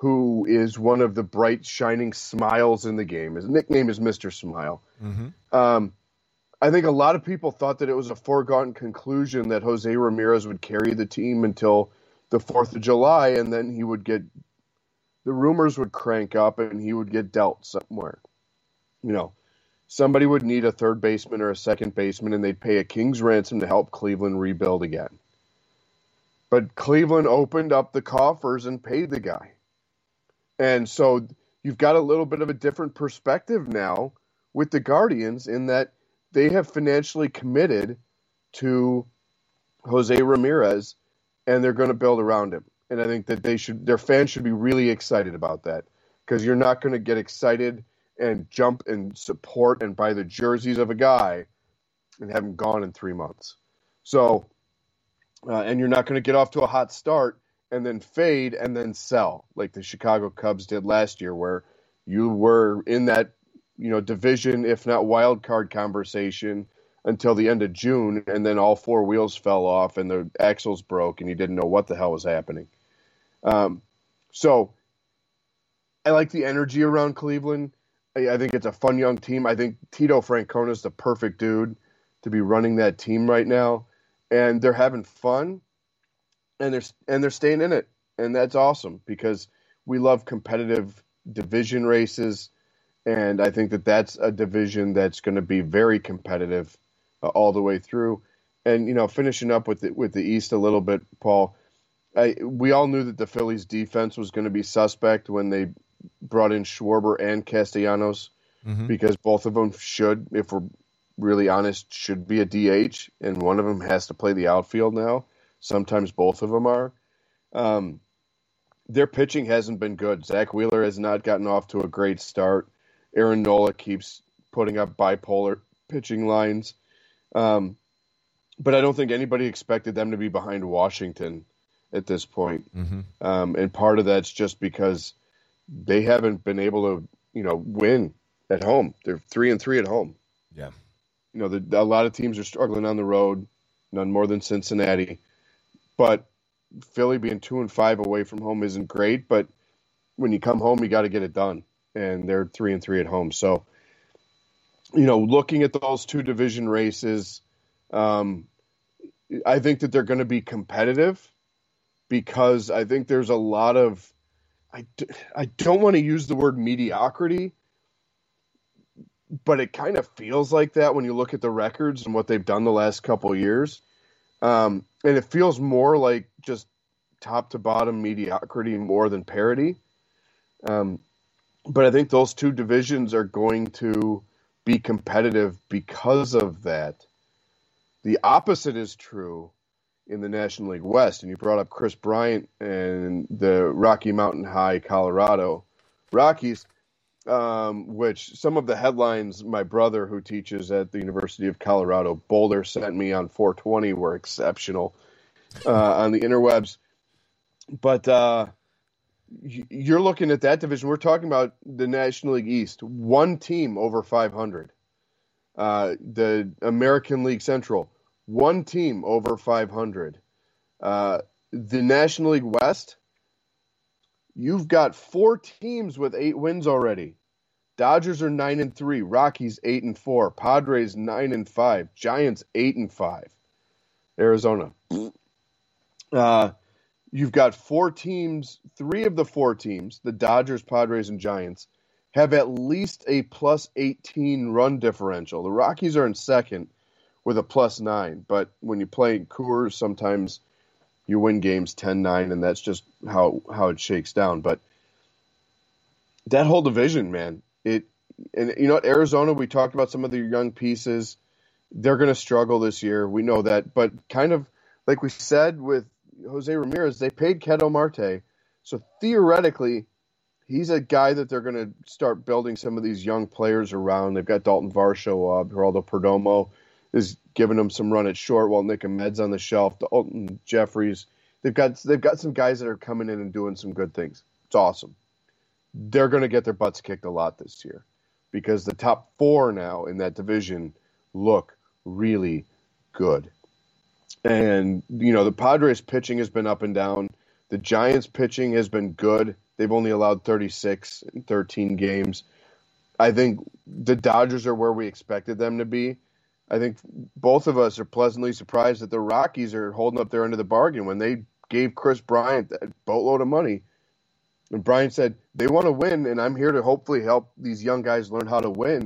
who is one of the bright, shining smiles in the game. His nickname is Mr. Smile. Mm-hmm. Um, I think a lot of people thought that it was a foregone conclusion that Jose Ramirez would carry the team until the 4th of July, and then he would get the rumors would crank up and he would get dealt somewhere. You know, somebody would need a third baseman or a second baseman, and they'd pay a king's ransom to help Cleveland rebuild again. But Cleveland opened up the coffers and paid the guy. And so you've got a little bit of a different perspective now with the Guardians in that they have financially committed to Jose Ramirez and they're going to build around him. And I think that they should their fans should be really excited about that because you're not going to get excited and jump and support and buy the jerseys of a guy and have him gone in 3 months. So uh, and you're not going to get off to a hot start and then fade and then sell like the Chicago Cubs did last year where you were in that you know division if not wild card conversation until the end of June and then all four wheels fell off and the axles broke and you didn't know what the hell was happening. Um, so I like the energy around Cleveland. I, I think it's a fun young team. I think Tito Francona is the perfect dude to be running that team right now, and they're having fun and they're and they're staying in it, and that's awesome because we love competitive division races, and I think that that's a division that's going to be very competitive uh, all the way through. And you know, finishing up with the, with the East a little bit, Paul. I, we all knew that the Phillies' defense was going to be suspect when they brought in Schwarber and Castellanos mm-hmm. because both of them should, if we're really honest, should be a DH, and one of them has to play the outfield now. Sometimes both of them are. Um, their pitching hasn't been good. Zack Wheeler has not gotten off to a great start. Aaron Nola keeps putting up bipolar pitching lines. Um, but I don't think anybody expected them to be behind Washington at this point. Mm-hmm. Um, and part of that's just because they haven't been able to, you know, win at home. They're three and three at home. Yeah. You know, the, a lot of teams are struggling on the road, none more than Cincinnati. But Philly being two and five away from home isn't great, but when you come home, you got to get it done, and they're three and three at home. So, you know, looking at those two division races, um, I think that they're going to be competitive because I think there's a lot of I, I don't want to use the word mediocrity, but it kind of feels like that when you look at the records and what they've done the last couple years. Um, and it feels more like just top to bottom mediocrity more than parity. Um, but I think those two divisions are going to be competitive because of that. The opposite is true in the National League West, and you brought up Kris Bryant and the Rocky Mountain High Colorado Rockies, um, which some of the headlines my brother who teaches at the University of Colorado Boulder sent me on 420 were exceptional uh, on the interwebs. But uh, you're looking at that division. We're talking about the National League East. One team over 500. Uh, the American League Central. One team over 500. Uh, the National League West. You've got four teams with eight wins already. Dodgers are nine and three. Rockies eight and four. Padres nine and five. Giants eight and five. Arizona. Uh, you've got four teams, three of the four teams, the Dodgers, Padres, and Giants, have at least a plus 18 run differential. The Rockies are in second with a plus nine, but when you play in Coors, sometimes you win games 10 9, and that's just how, how it shakes down. But that whole division, man, it, and you know Arizona, we talked about some of the young pieces. They're going to struggle this year. We know that. But kind of like we said with Jose Ramirez, they paid Ketel Marte. So theoretically, he's a guy that they're going to start building some of these young players around. They've got Daulton Varsho, uh, Geraldo Perdomo is giving them some run at short while Nick Ahmed's on the shelf. Daulton Jefferies, they've got they've got some guys that are coming in and doing some good things. It's awesome. They're going to get their butts kicked a lot this year because the top four now in that division look really good. And, you know, the Padres pitching has been up and down. The Giants pitching has been good. They've only allowed 36 in 13 games. I think the Dodgers are where we expected them to be. I think both of us are pleasantly surprised that the Rockies are holding up their end of the bargain when they gave Kris Bryant that boatload of money. And Bryant said, they want to win, and I'm here to hopefully help these young guys learn how to win.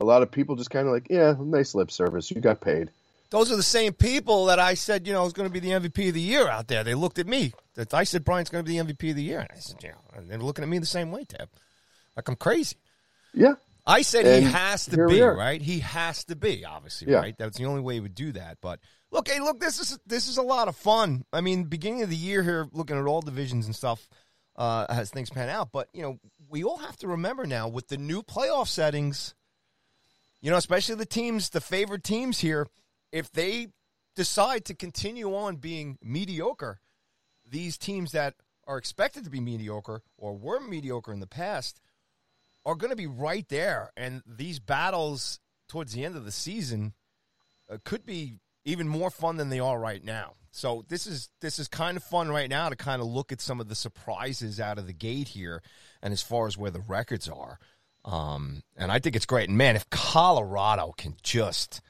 A lot of people just kind of like, yeah, nice lip service. You got paid those are the same people that I said, you know, was going to be the MVP of the year out there. They looked at me. That I said Bryant's going to be the MVP of the year, and I said, yeah, and they're looking at me the same way, Tab. Like I'm crazy. Yeah. I said and he has to be right. He has to be obviously yeah. right. That's the only way he would do that. But look, hey, look, this is this is a lot of fun. I mean, beginning of the year here, looking at all divisions and stuff uh, as things pan out. But you know, we all have to remember now with the new playoff settings. You know, especially the teams, the favored teams here if they decide to continue on being mediocre, these teams that are expected to be mediocre or were mediocre in the past are going to be right there. And these battles towards the end of the season uh, could be even more fun than they are right now. So this is this is kind of fun right now to kind of look at some of the surprises out of the gate here, and as far as where the records are, um, and I think it's great. And man, if Colorado can just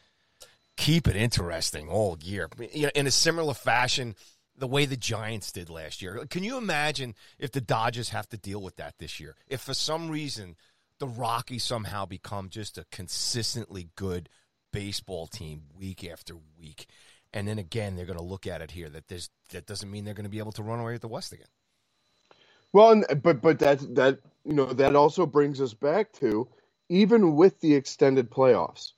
keep it interesting all year. You know, in a similar fashion, the way the Giants did last year. Can you imagine if the Dodgers have to deal with that this year? If for some reason the Rockies somehow become just a consistently good baseball team week after week, and then again they're going to look at it here that there's that doesn't mean they're going to be able to run away with the West again. Well, and, but but that that you know that also brings us back to even with the extended playoffs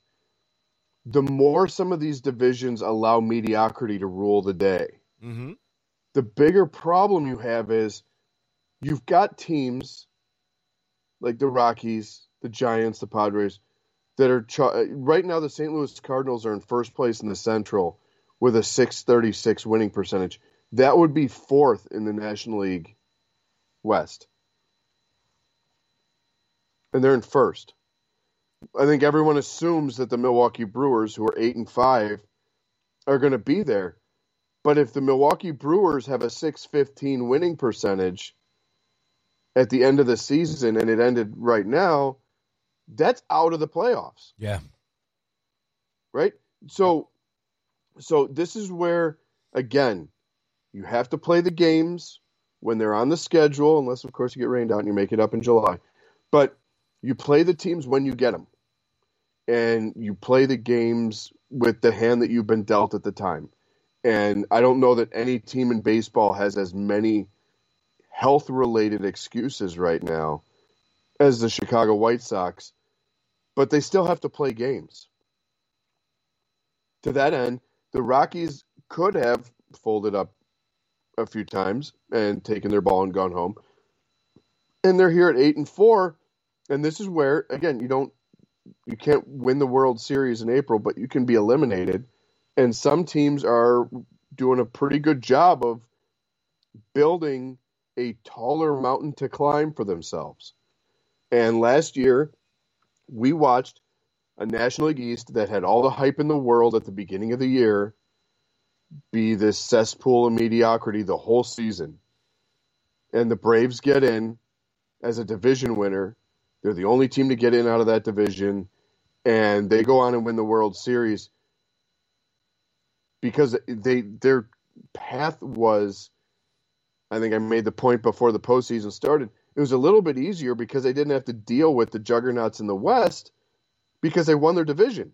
the more some of these divisions allow mediocrity to rule the day, mm-hmm. the bigger problem you have is you've got teams like the Rockies, the Giants, the Padres that are right now. The St. Louis Cardinals are in first place in the Central with a 636 winning percentage. That would be fourth in the National League West. And they're in first. I think everyone assumes that the Milwaukee Brewers, who are eight and five, are going to be there. But if the Milwaukee Brewers have a 615 winning percentage at the end of the season and it ended right now, that's out of the playoffs. Yeah. Right? So so this is where again, you have to play the games when they're on the schedule unless of course you get rained out and you make it up in July. But you play the teams when you get them, and you play the games with the hand that you've been dealt at the time. And I don't know that any team in baseball has as many health related excuses right now as the Chicago White Sox, but they still have to play games. To that end, the Rockies could have folded up a few times and taken their ball and gone home. And they're here at 8 and 4, and this is where again, you don't you can't win the World Series in April, but you can be eliminated. And some teams are doing a pretty good job of building a taller mountain to climb for themselves. And last year, we watched a National League East that had all the hype in the world at the beginning of the year be this cesspool of mediocrity the whole season. And the Braves get in as a division winner. They're the only team to get in out of that division. And they go on and win the World Series because they their path was I think I made the point before the postseason started. It was a little bit easier because they didn't have to deal with the juggernauts in the West because they won their division.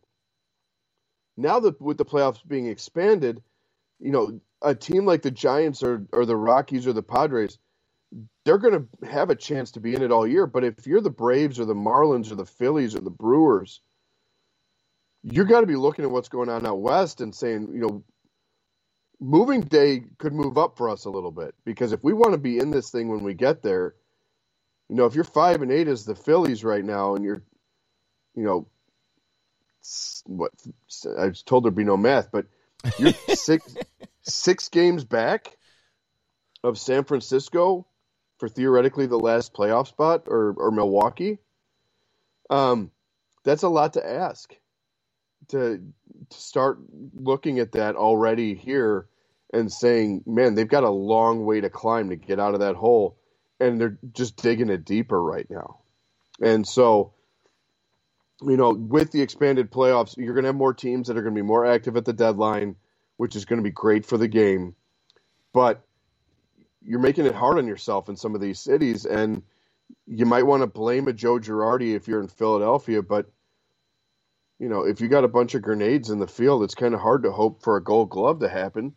Now that with the playoffs being expanded, you know, a team like the Giants or or the Rockies or the Padres, they're going to have a chance to be in it all year. But if you're the Braves or the Marlins or the Phillies or the Brewers, you got to be looking at what's going on out west and saying, you know, moving day could move up for us a little bit because if we want to be in this thing when we get there, you know, if you're five and eight as the Phillies right now, and you're, you know, what I was told there'd be no math, but you're six six games back of San Francisco for theoretically the last playoff spot or or Milwaukee. Um, that's a lot to ask to to start looking at that already here and saying, man, they've got a long way to climb to get out of that hole, and they're just digging it deeper right now. And so, you know, with the expanded playoffs, you're going to have more teams that are going to be more active at the deadline, which is going to be great for the game. But you're making it hard on yourself in some of these cities, and you might want to blame a Joe Girardi if you're in Philadelphia, but you know, if you got a bunch of grenades in the field, it's kind of hard to hope for a gold glove to happen.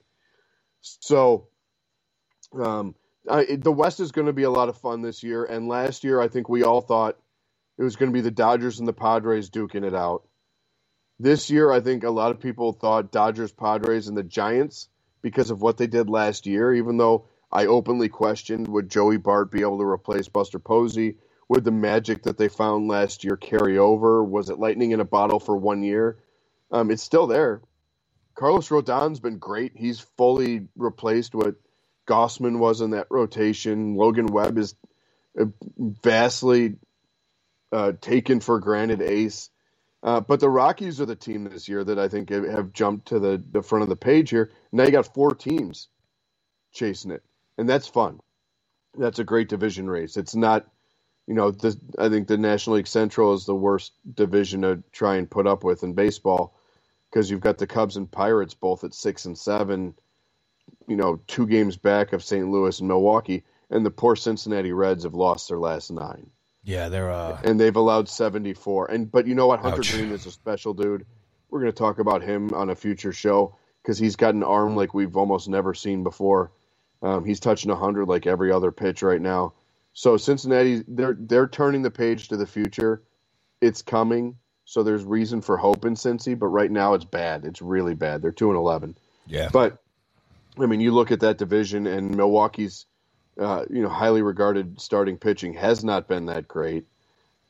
So, um, I, the West is going to be a lot of fun this year. And last year, I think we all thought it was going to be the Dodgers and the Padres duking it out. This year, I think a lot of people thought Dodgers, Padres, and the Giants because of what they did last year, even though I openly questioned would Joey Bart be able to replace Buster Posey? Would the magic that they found last year carry over? Was it lightning in a bottle for one year? Um, it's still there. Carlos Rodon's been great. He's fully replaced what Gausman was in that rotation. Logan Webb is vastly uh, taken for granted ace. Uh, but the Rockies are the team this year that I think have jumped to the, the front of the page here. Now you got four teams chasing it, and that's fun. That's a great division race. It's not, you know, the, I think the National League Central is the worst division to try and put up with in baseball because you've got the Cubs and Pirates both at six and seven, you know, two games back of St. Louis and Milwaukee, and the poor Cincinnati Reds have lost their last nine. Yeah, they're uh... and they've allowed seventy four. And but you know what, Hunter Ouch. Greene is a special dude. We're going to talk about him on a future show because he's got an arm like we've almost never seen before. Um, he's touching hundred like every other pitch right now. So Cincinnati, they're they're turning the page to the future. It's coming. So there's reason for hope in Cincy, but right now it's bad. It's really bad. They're two and eleven. yeah. But I mean, you look at that division, and Milwaukee's uh, you know highly regarded starting pitching has not been that great.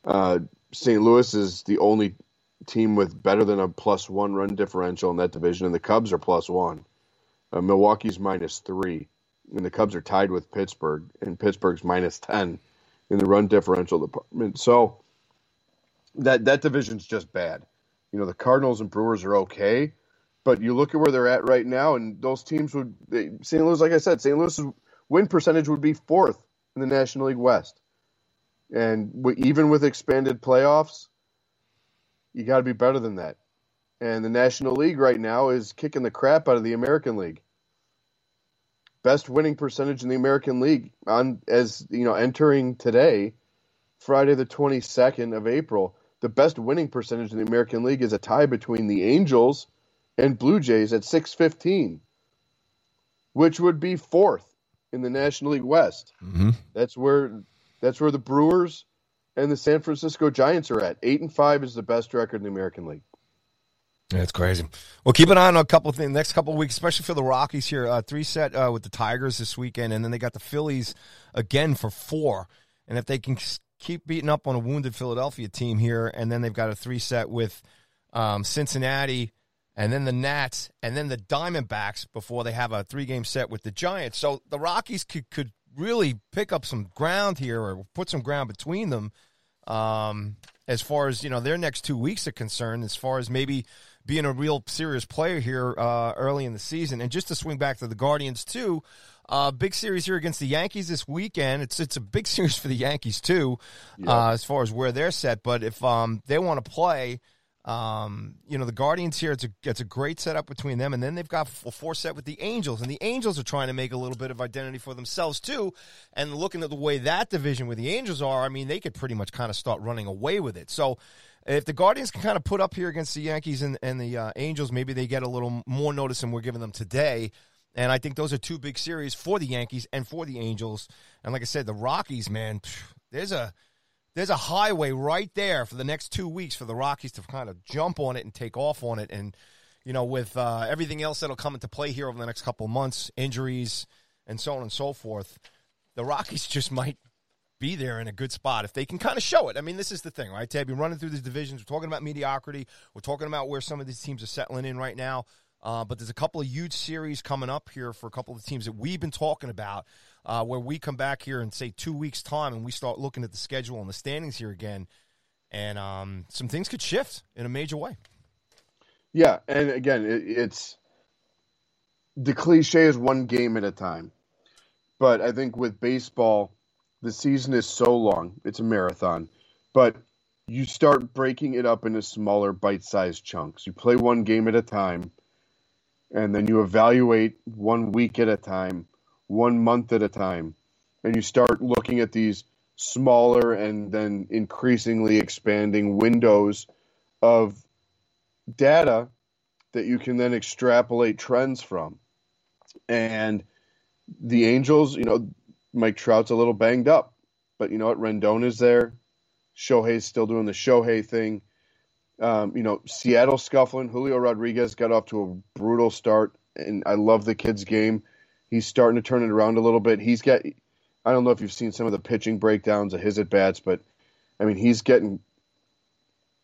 Uh, St. Louis is the only team with better than a plus one run differential in that division, and the Cubs are plus one. Uh, Milwaukee's minus three, and the Cubs are tied with Pittsburgh, and Pittsburgh's minus ten in the run differential department. So that that division's just bad. You know, the Cardinals and Brewers are okay, but you look at where they're at right now, and those teams would they, St. Louis, like I said, St. Louis's win percentage would be fourth in the National League West, and even with expanded playoffs, you got to be better than that. And the National League right now is kicking the crap out of the American League. Best winning percentage in the American League on as you know entering today, Friday the twenty second of April. The best winning percentage in the American League is a tie between the Angels and Blue Jays at six fifteen, which would be fourth in the National League West. hmm That's where that's where the Brewers and the San Francisco Giants are at. Eight and five is the best record in the American League. That's crazy. Well, keep an eye on a couple of things next couple of weeks, especially for the Rockies here. Uh, three set uh, with the Tigers this weekend, and then they got the Phillies again for four. And if they can keep beating up on a wounded Philadelphia team here, and then they've got a three set with um, Cincinnati, and then the Nats, and then the Diamondbacks before they have a three game set with the Giants. So the Rockies could could really pick up some ground here or put some ground between them. Um, as far as you know, their next two weeks are concerned, as far as maybe being a real serious player here uh, early in the season. And just to swing back to the Guardians too, uh, big series here against the Yankees this weekend. It's it's a big series for the Yankees too, uh, as far as where they're set. But if um, they want to play, um, you know, the Guardians here, it's a it's a great setup between them, and then they've got a four set with the Angels, and the Angels are trying to make a little bit of identity for themselves too. And looking at the way that division where the Angels are, I mean, they could pretty much kind of start running away with it. So if the Guardians can kind of put up here against the Yankees and, and the uh, Angels, maybe they get a little more notice than we're giving them today. And I think those are two big series for the Yankees and for the Angels. And like I said, the Rockies, man, there's a there's a highway right there for the next two weeks for the Rockies to kind of jump on it and take off on it. And you know, with uh, everything else that'll come into play here over the next couple months, injuries and so on and so forth, the Rockies just might be there in a good spot if they can kind of show it. I mean, this is the thing, right, Tab? You're running through these divisions. We're talking about mediocrity. We're talking about where some of these teams are settling in right now. Uh, but there's a couple of huge series coming up here for a couple of the teams that we've been talking about, uh, where we come back here in say two weeks' time and we start looking at the schedule and the standings here again, and um, some things could shift in a major way. Yeah, and again, it, it's the cliche is one game at a time, but I think with baseball the season is so long, it's a marathon, but you start breaking it up into smaller bite sized chunks. You play one game at a time, and then you evaluate one week at a time, one month at a time, and you start looking at these smaller and then increasingly expanding windows of data that you can then extrapolate trends from. And the Angels, you know, Mike Trout's a little banged up, but you know what? Rendon is there. Shohei's still doing the Shohei thing. Um, you know, Seattle scuffling. Julio Rodriguez got off to a brutal start, and I love the kid's game. He's starting to turn it around a little bit. He's got, I don't know if you've seen some of the pitching breakdowns of his at bats, but I mean, he's getting.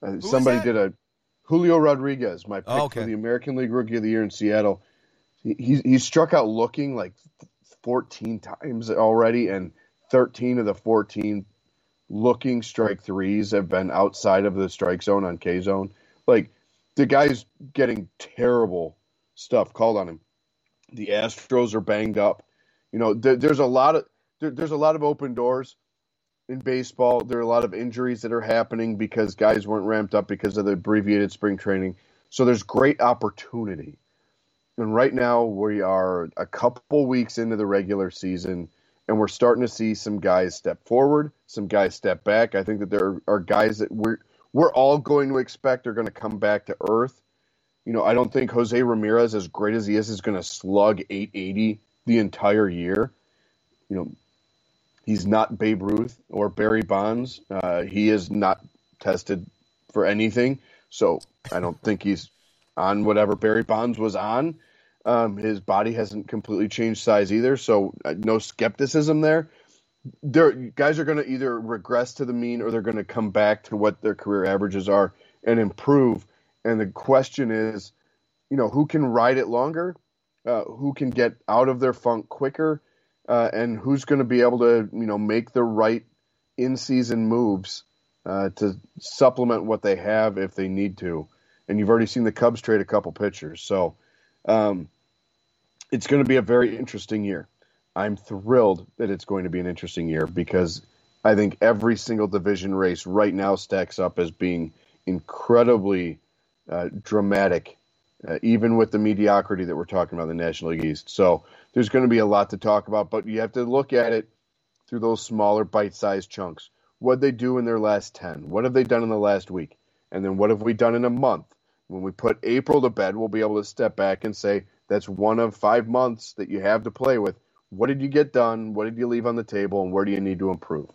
Uh, somebody did a Julio Rodriguez, my pick oh, okay. for the American League Rookie of the Year in Seattle. He, he, he struck out looking like 14 times already, and 13 of the 14 looking strike threes have been outside of the strike zone on K zone. Like the guy's getting terrible stuff called on him. The Astros are banged up. You know, there, there's a lot of there, there's a lot of open doors in baseball. There are a lot of injuries that are happening because guys weren't ramped up because of the abbreviated spring training. So there's great opportunity. And right now we are a couple weeks into the regular season and we're starting to see some guys step forward, some guys step back. I think that there are guys that we're we're all going to expect are going to come back to earth. You know, I don't think Jose Ramirez, as great as he is, is going to slug 880 the entire year. You know, he's not Babe Ruth or Barry Bonds. Uh, he is not tested for anything, so I don't think he's on whatever Barry Bonds was on. Um, his body hasn't completely changed size either, so uh, no skepticism there. There, guys are going to either regress to the mean or they're going to come back to what their career averages are and improve. And the question is, you know, who can ride it longer? Uh, who can get out of their funk quicker? Uh, and who's going to be able to, you know, make the right in-season moves uh, to supplement what they have if they need to? and you've already seen the Cubs trade a couple pitchers. So um, it's going to be a very interesting year. I'm thrilled that it's going to be an interesting year because I think every single division race right now stacks up as being incredibly uh, dramatic, uh, even with the mediocrity that we're talking about in the National League East. So there's going to be a lot to talk about, but you have to look at it through those smaller bite-sized chunks. What they do in their last 10? What have they done in the last week? And then what have we done in a month? When we put April to bed, we'll be able to step back and say that's one of five months that you have to play with. What did you get done? What did you leave on the table? And where do you need to improve?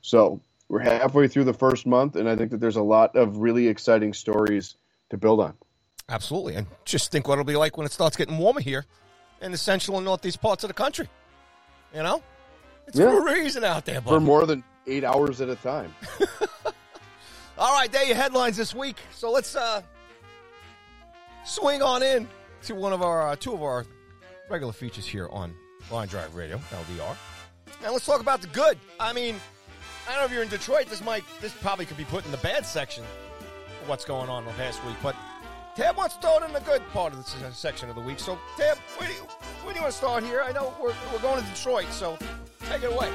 So we're halfway through the first month, and I think that there's a lot of really exciting stories to build on. Absolutely. And just think what it'll be like when it starts getting warmer here in the central and northeast parts of the country. You know? It's Yeah. reason out there, For more than eight hours at a time. All right, there are your headlines this week. So let's uh swing on in to one of our uh, two of our regular features here on Line Drive Radio, LDR. And let's talk about the good. I mean, I don't know if you're in Detroit. This might this probably could be put in the bad section what's going on the past week, but Tab wants to it in the good part of the section of the week. So, Tab, where do you, where do you want to start here? I know we're, we're going to Detroit, so take it away.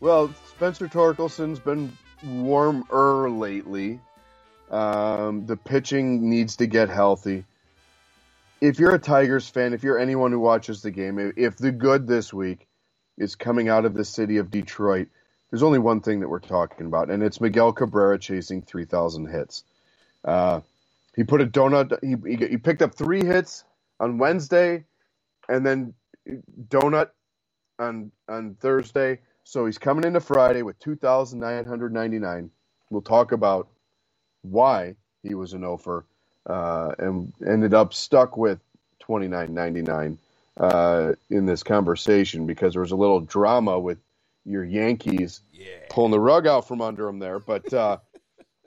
Well, Spencer Torkelson's been warmer lately. Um, the pitching needs to get healthy. If you're a Tigers fan, if you're anyone who watches the game, if- the good this week is coming out of the city of Detroit, there's only one thing that we're talking about, and it's Miguel Cabrera chasing 3,000 hits. Uh, he put a donut. He, he he picked up three hits on Wednesday, and then donut on on Thursday. So he's coming into Friday with 2,999. We'll talk about why he was an offer uh, and ended up stuck with 29.99 uh, in this conversation because there was a little drama with your Yankees pulling the rug out from under him there. But uh,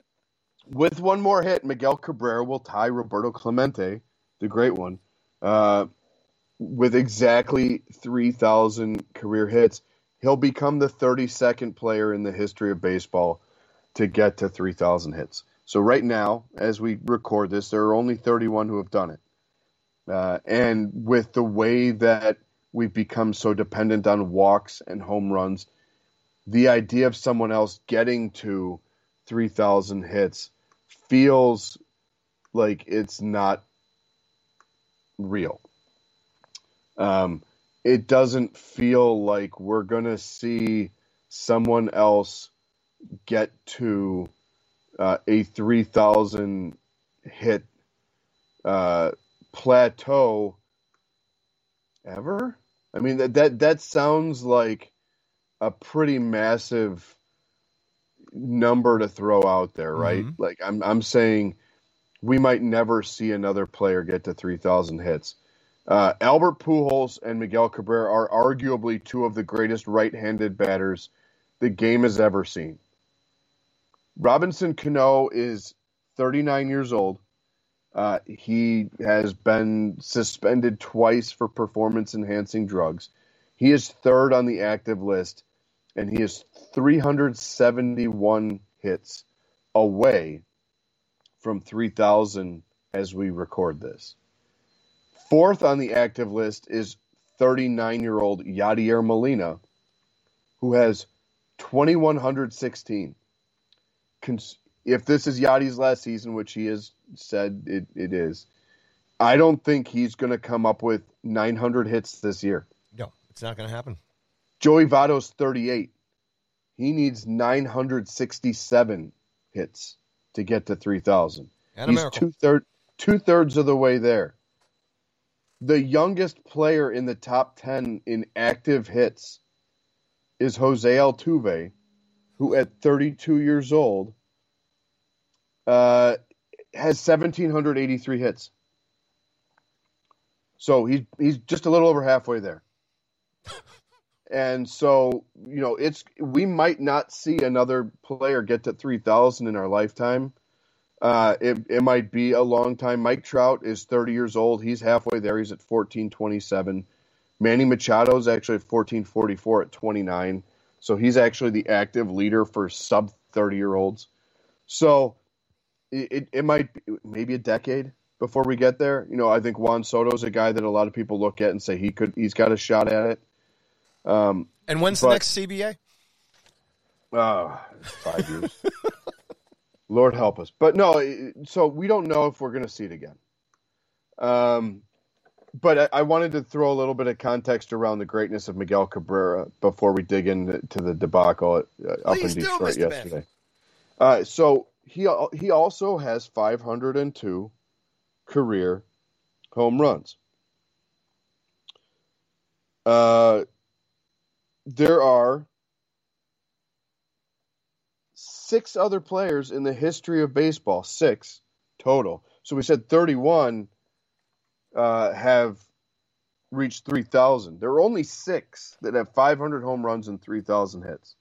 with one more hit, Miguel Cabrera will tie Roberto Clemente, the great one, uh, with exactly 3,000 career hits. He'll become the 32nd player in the history of baseball to get to 3,000 hits. So right now, as we record this, there are only 31 who have done it. Uh, and with the way that we've become so dependent on walks and home runs, the idea of someone else getting to 3,000 hits feels like it's not real. Um, it doesn't feel like we're going to see someone else get to uh, a 3,000 hit uh, plateau ever. I mean that that that sounds like a pretty massive number to throw out there, right? Like I'm I'm saying we might never see another player get to 3,000 hits. Uh, Albert Pujols and Miguel Cabrera are arguably two of the greatest right-handed batters the game has ever seen. Robinson Cano is 39 years old. Uh, he has been suspended twice for performance enhancing drugs. He is third on the active list, and he is 371 hits away from 3,000 as we record this. Fourth on the active list is 39 year old Yadier Molina, who has 2,116. Cons- if this is Yadi's last season, which he has said it, it is, I don't think he's going to come up with 900 hits this year. No, it's not going to happen. Joey Votto's 38. He needs 967 hits to get to 3,000. And He's two third two thirds of the way there. The youngest player in the top ten in active hits is Jose Altuve, who at 32 years old uh, has 1,783 hits. So he's he's just a little over halfway there. And so, you know, it's we might not see another player get to 3,000 in our lifetime. Uh, it, it might be a long time. Mike Trout is 30 years old. He's halfway there. He's at 1427. Manny Machado is actually at 1444 at 29. So he's actually the active leader for sub 30 year olds. So it, it, might be maybe a decade before we get there. You know, I think Juan Soto's a guy that a lot of people look at and say he could, he's got a shot at it. Um, And when's the next CBA? uh, five years. Lord help us. But no, so we don't know if we're going to see it again. Um, but I, I wanted to throw a little bit of context around the greatness of Miguel Cabrera before we dig into the debacle uh, up in Detroit yesterday. Uh, so he he also has 502 career home runs. Uh, there are six other players in the history of baseball, six total. So we said 31 uh, have reached 3,000. There are only six that have 500 home runs and 3,000 hits.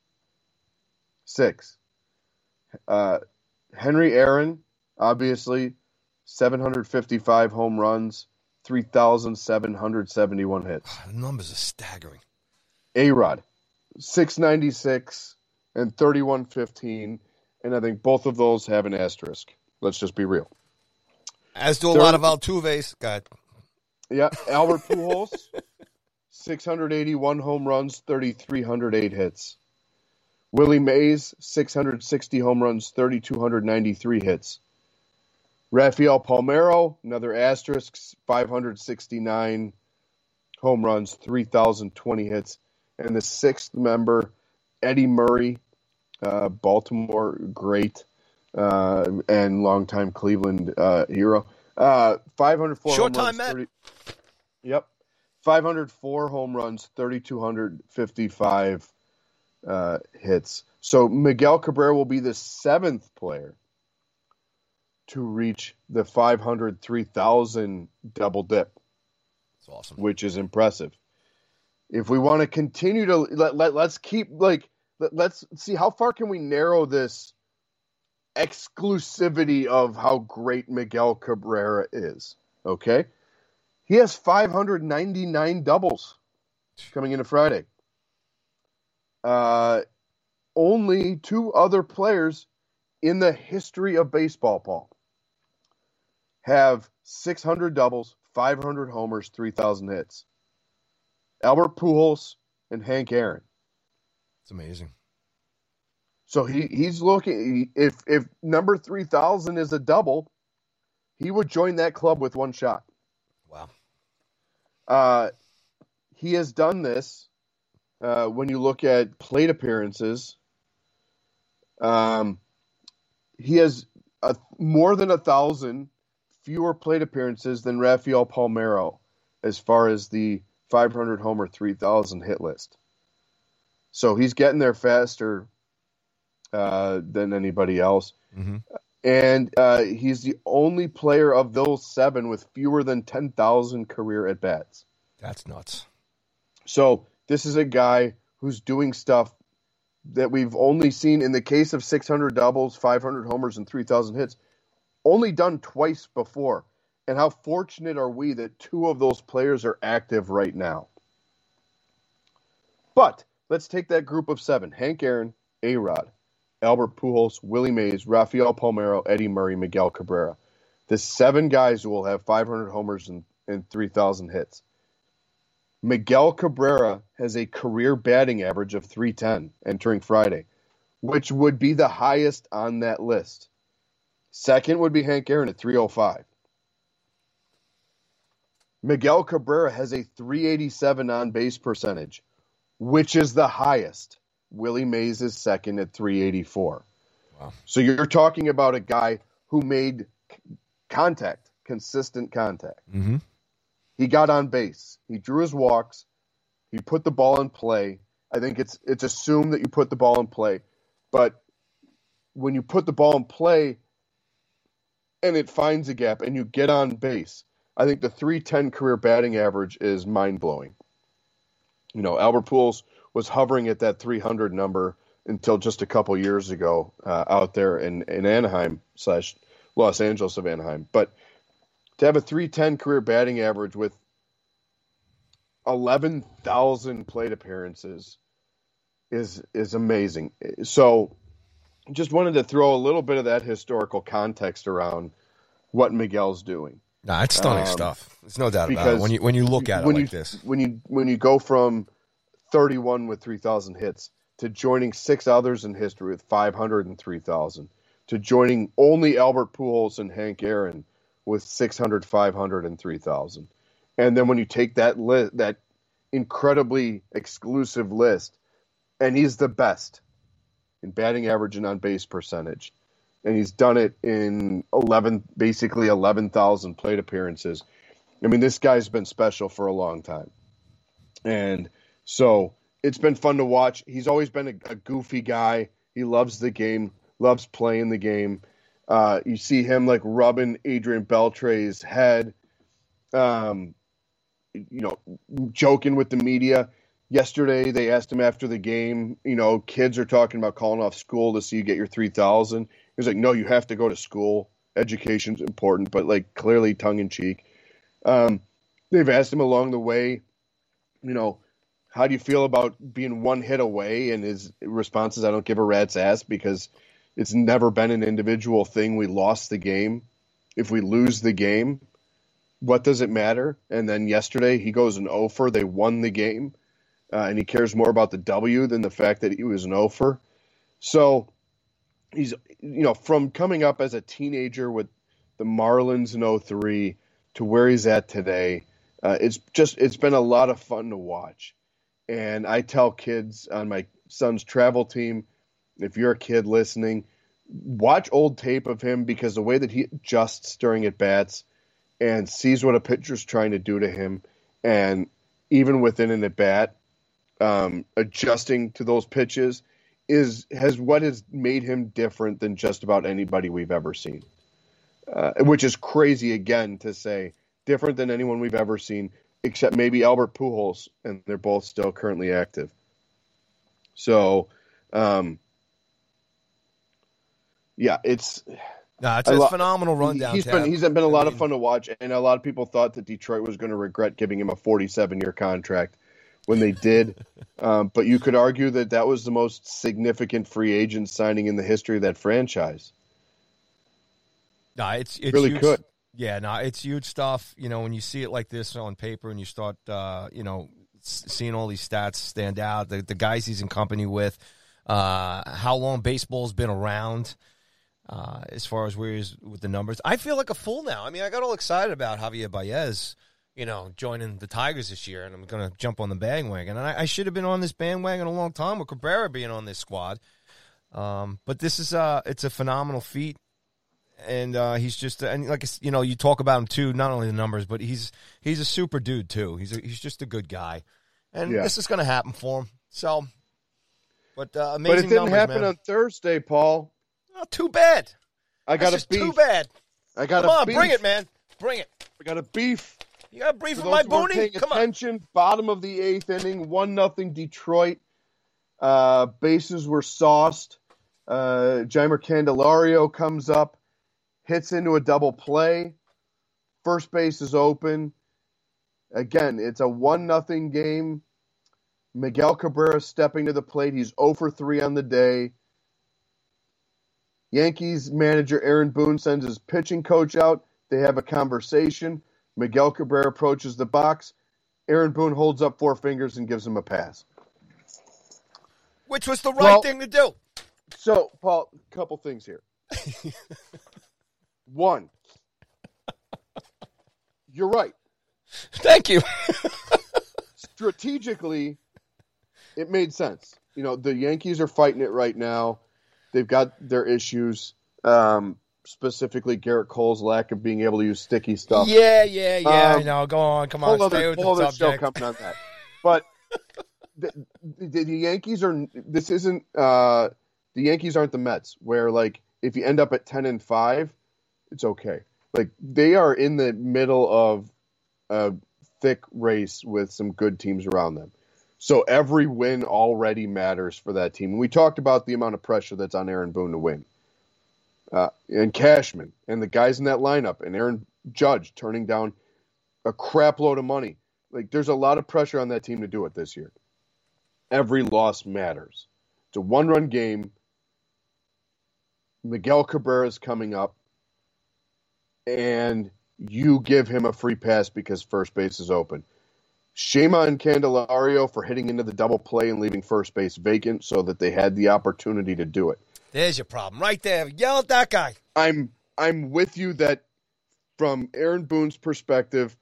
Six. Uh, Henry Aaron, obviously, 755 home runs, 3,771 hits. The numbers are staggering. A Rod, 696 and 3115. And I think both of those have an asterisk. Let's just be real. As do a Third- lot of Altuve's. God, Yeah, Albert Pujols, 681 home runs, 3,308 hits. Willie Mays, 660 home runs, 3,293 hits. Rafael Palmeiro, another asterisk, 569 home runs, 3,020 hits. And the sixth member, Eddie Murray, uh, Baltimore great uh, and longtime Cleveland uh, hero. Uh, 504 Short home time runs, 30 Yep. 504 home runs, 3,255 uh, hits. So Miguel Cabrera will be the seventh player to reach the 503,000 double dip, it's awesome. which is impressive. If we want to continue to let, let let's keep like let, let's see how far can we narrow this exclusivity of how great Miguel Cabrera is. Okay? He has 599 doubles coming into Friday. Uh, only two other players in the history of baseball, Paul, have 600 doubles, 500 homers, 3,000 hits. Albert Pujols and Hank Aaron. It's amazing. So he, he's looking if if number 3000 is a double, he would join that club with one shot. Wow. Uh, he has done this uh, when you look at plate appearances. Um, he has a, more than a thousand fewer plate appearances than Rafael Palmeiro as far as the 500 homer 3000 hit list. So he's getting there faster uh, than anybody else. hmm And uh, he's the only player of those seven with fewer than 10,000 career at bats. That's nuts. So this is a guy who's doing stuff that we've only seen in the case of 600 doubles, 500 homers, and 3,000 hits, only done twice before. And how fortunate are we that two of those players are active right now? But let's take that group of seven Hank Aaron, A Rod, Albert Pujols, Willie Mays, Rafael Palmeiro, Eddie Murray, Miguel Cabrera. The seven guys who will have 500 homers and, and 3,000 hits. Miguel Cabrera has a career batting average of 310 entering Friday, which would be the highest on that list. Second would be Hank Aaron at 305. Miguel Cabrera has a 387 on base percentage, which is the highest. Willie Mays is second at 384. Wow. So you're talking about a guy who made contact, consistent contact. hmm He got on base. He drew his walks. He put the ball in play. I think it's it's assumed that you put the ball in play, but when you put the ball in play and it finds a gap and you get on base, I think the 310 career batting average is mind blowing. You know, Albert Pujols was hovering at that 300 number until just a couple years ago uh, out there in, in Anaheim slash Los Angeles of Anaheim. But to have a 310 career batting average with 11,000 plate appearances is is amazing. So just wanted to throw a little bit of that historical context around what Miguel's doing. Nah, it's stunning Um, stuff. There's no doubt about it. When you when you look at it when like you, this, When you when you go from 31 with 3,000 hits to joining six others in history with 500 and 3,000 to joining only Albert Pujols and Hank Aaron with 600, 500 and 3,000. And then when you take that li- that incredibly exclusive list and he's the best in batting average and on base percentage. And he's done it in 11 basically 11,000 plate appearances. I mean, this guy's been special for a long time. And so it's been fun to watch. He's always been a, a goofy guy. He loves the game. loves playing the game. Uh, you see him like rubbing Adrian Beltre's head, um, you know, joking with the media. Yesterday, they asked him after the game, you know, kids are talking about calling off school to see you get your 3,000. He was like, no, you have to go to school. Education's important, but like clearly tongue in cheek. Um, they've asked him along the way, you know, how do you feel about being one hit away? And his response is, I don't give a rat's ass because it's never been an individual thing. We lost the game. If we lose the game, what does it matter? And then yesterday he goes an offer. They won the game, uh, and he cares more about the W than the fact that he was an offer. So he's you know from coming up as a teenager with the Marlins in 03 to where he's at today. Uh, it's just it's been a lot of fun to watch. And I tell kids on my son's travel team, if you're a kid listening, watch old tape of him because the way that he adjusts during at bats and sees what a pitcher's trying to do to him, and even within an at bat, um, adjusting to those pitches is has what has made him different than just about anybody we've ever seen. Uh, which is crazy again to say different than anyone we've ever seen except maybe Albert Pujols, and they're both still currently active. So, um, yeah, it's no, it's a lo- phenomenal rundown. He's been he's been a lot I mean, of fun to watch, and a lot of people thought that Detroit was going to regret giving him a 47 year contract when they did. um, but you could argue that that was the most significant free agent signing in the history of that franchise. No, it's it's really could. Yeah, no, it's huge stuff. You know, when you see it like this on paper and you start, uh, you know, seeing all these stats stand out, the, the guys he's in company with, uh, how long baseball's been around, uh, as far as where he's with the numbers. I feel like a fool now. I mean, I got all excited about Javier Baez, you know, joining the Tigers this year, and I'm going to jump on the bandwagon. And I, I, should have been on this bandwagon a long time with Cabrera being on this squad. Um, but this is uh, it's a phenomenal feat and uh, he's just and like you know you talk about him too not only the numbers but he's he's a super dude too. He's a, he's just a good guy. And yeah. this is going to happen for him so. But uh, amazing but it didn't numbers, happen man. on Thursday Paul. Oh, too bad. I got That's a beef too bad. I got come on beef. bring it man. Bring it. I got a beef you got a beef with my those who weren't booty come attention, on bottom of the eighth inning one nothing Detroit. Uh, bases were sauced. Uh, Jeimer Candelario comes up hits into a double play. First base is open. Again, it's a one nothing game. Miguel Cabrera stepping to the plate. He's 0 for 3 on the day. Yankees manager Aaron Boone sends his pitching coach out. They have a conversation. Miguel Cabrera approaches the box. Aaron Boone holds up four fingers and gives him a pass. Which was the right Well- thing to do. So, Paul, a couple things here. One, you're right. Thank you. strategically, it made sense. You know, the Yankees are fighting it right now. They've got their issues, um, specifically Gerrit Cole's lack of being able to use sticky stuff. yeah, yeah, yeah. Um, know. Go on. Come on. Stay other, with the other show coming on that. But the, the, the Yankees are. This isn't. Uh, the Yankees aren't the Mets, where like if you end up at ten and five, it's okay. Like they are in the middle of a thick race with some good teams around them. So every win already matters for that team. And we talked about the amount of pressure that's on Aaron Boone to win. Uh, and Cashman and the guys in that lineup and Aaron Judge turning down a crap load of money. Like there's a lot of pressure on that team to do it this year. Every loss matters. It's a one run game. Miguel Cabrera is coming up, and you give him a free pass because first base is open. Shame on Candelario for hitting into the double play and leaving first base vacant so that they had the opportunity to do it. There's your problem right there. Yell at that guy. I'm I'm with you that from Aaron Boone's perspective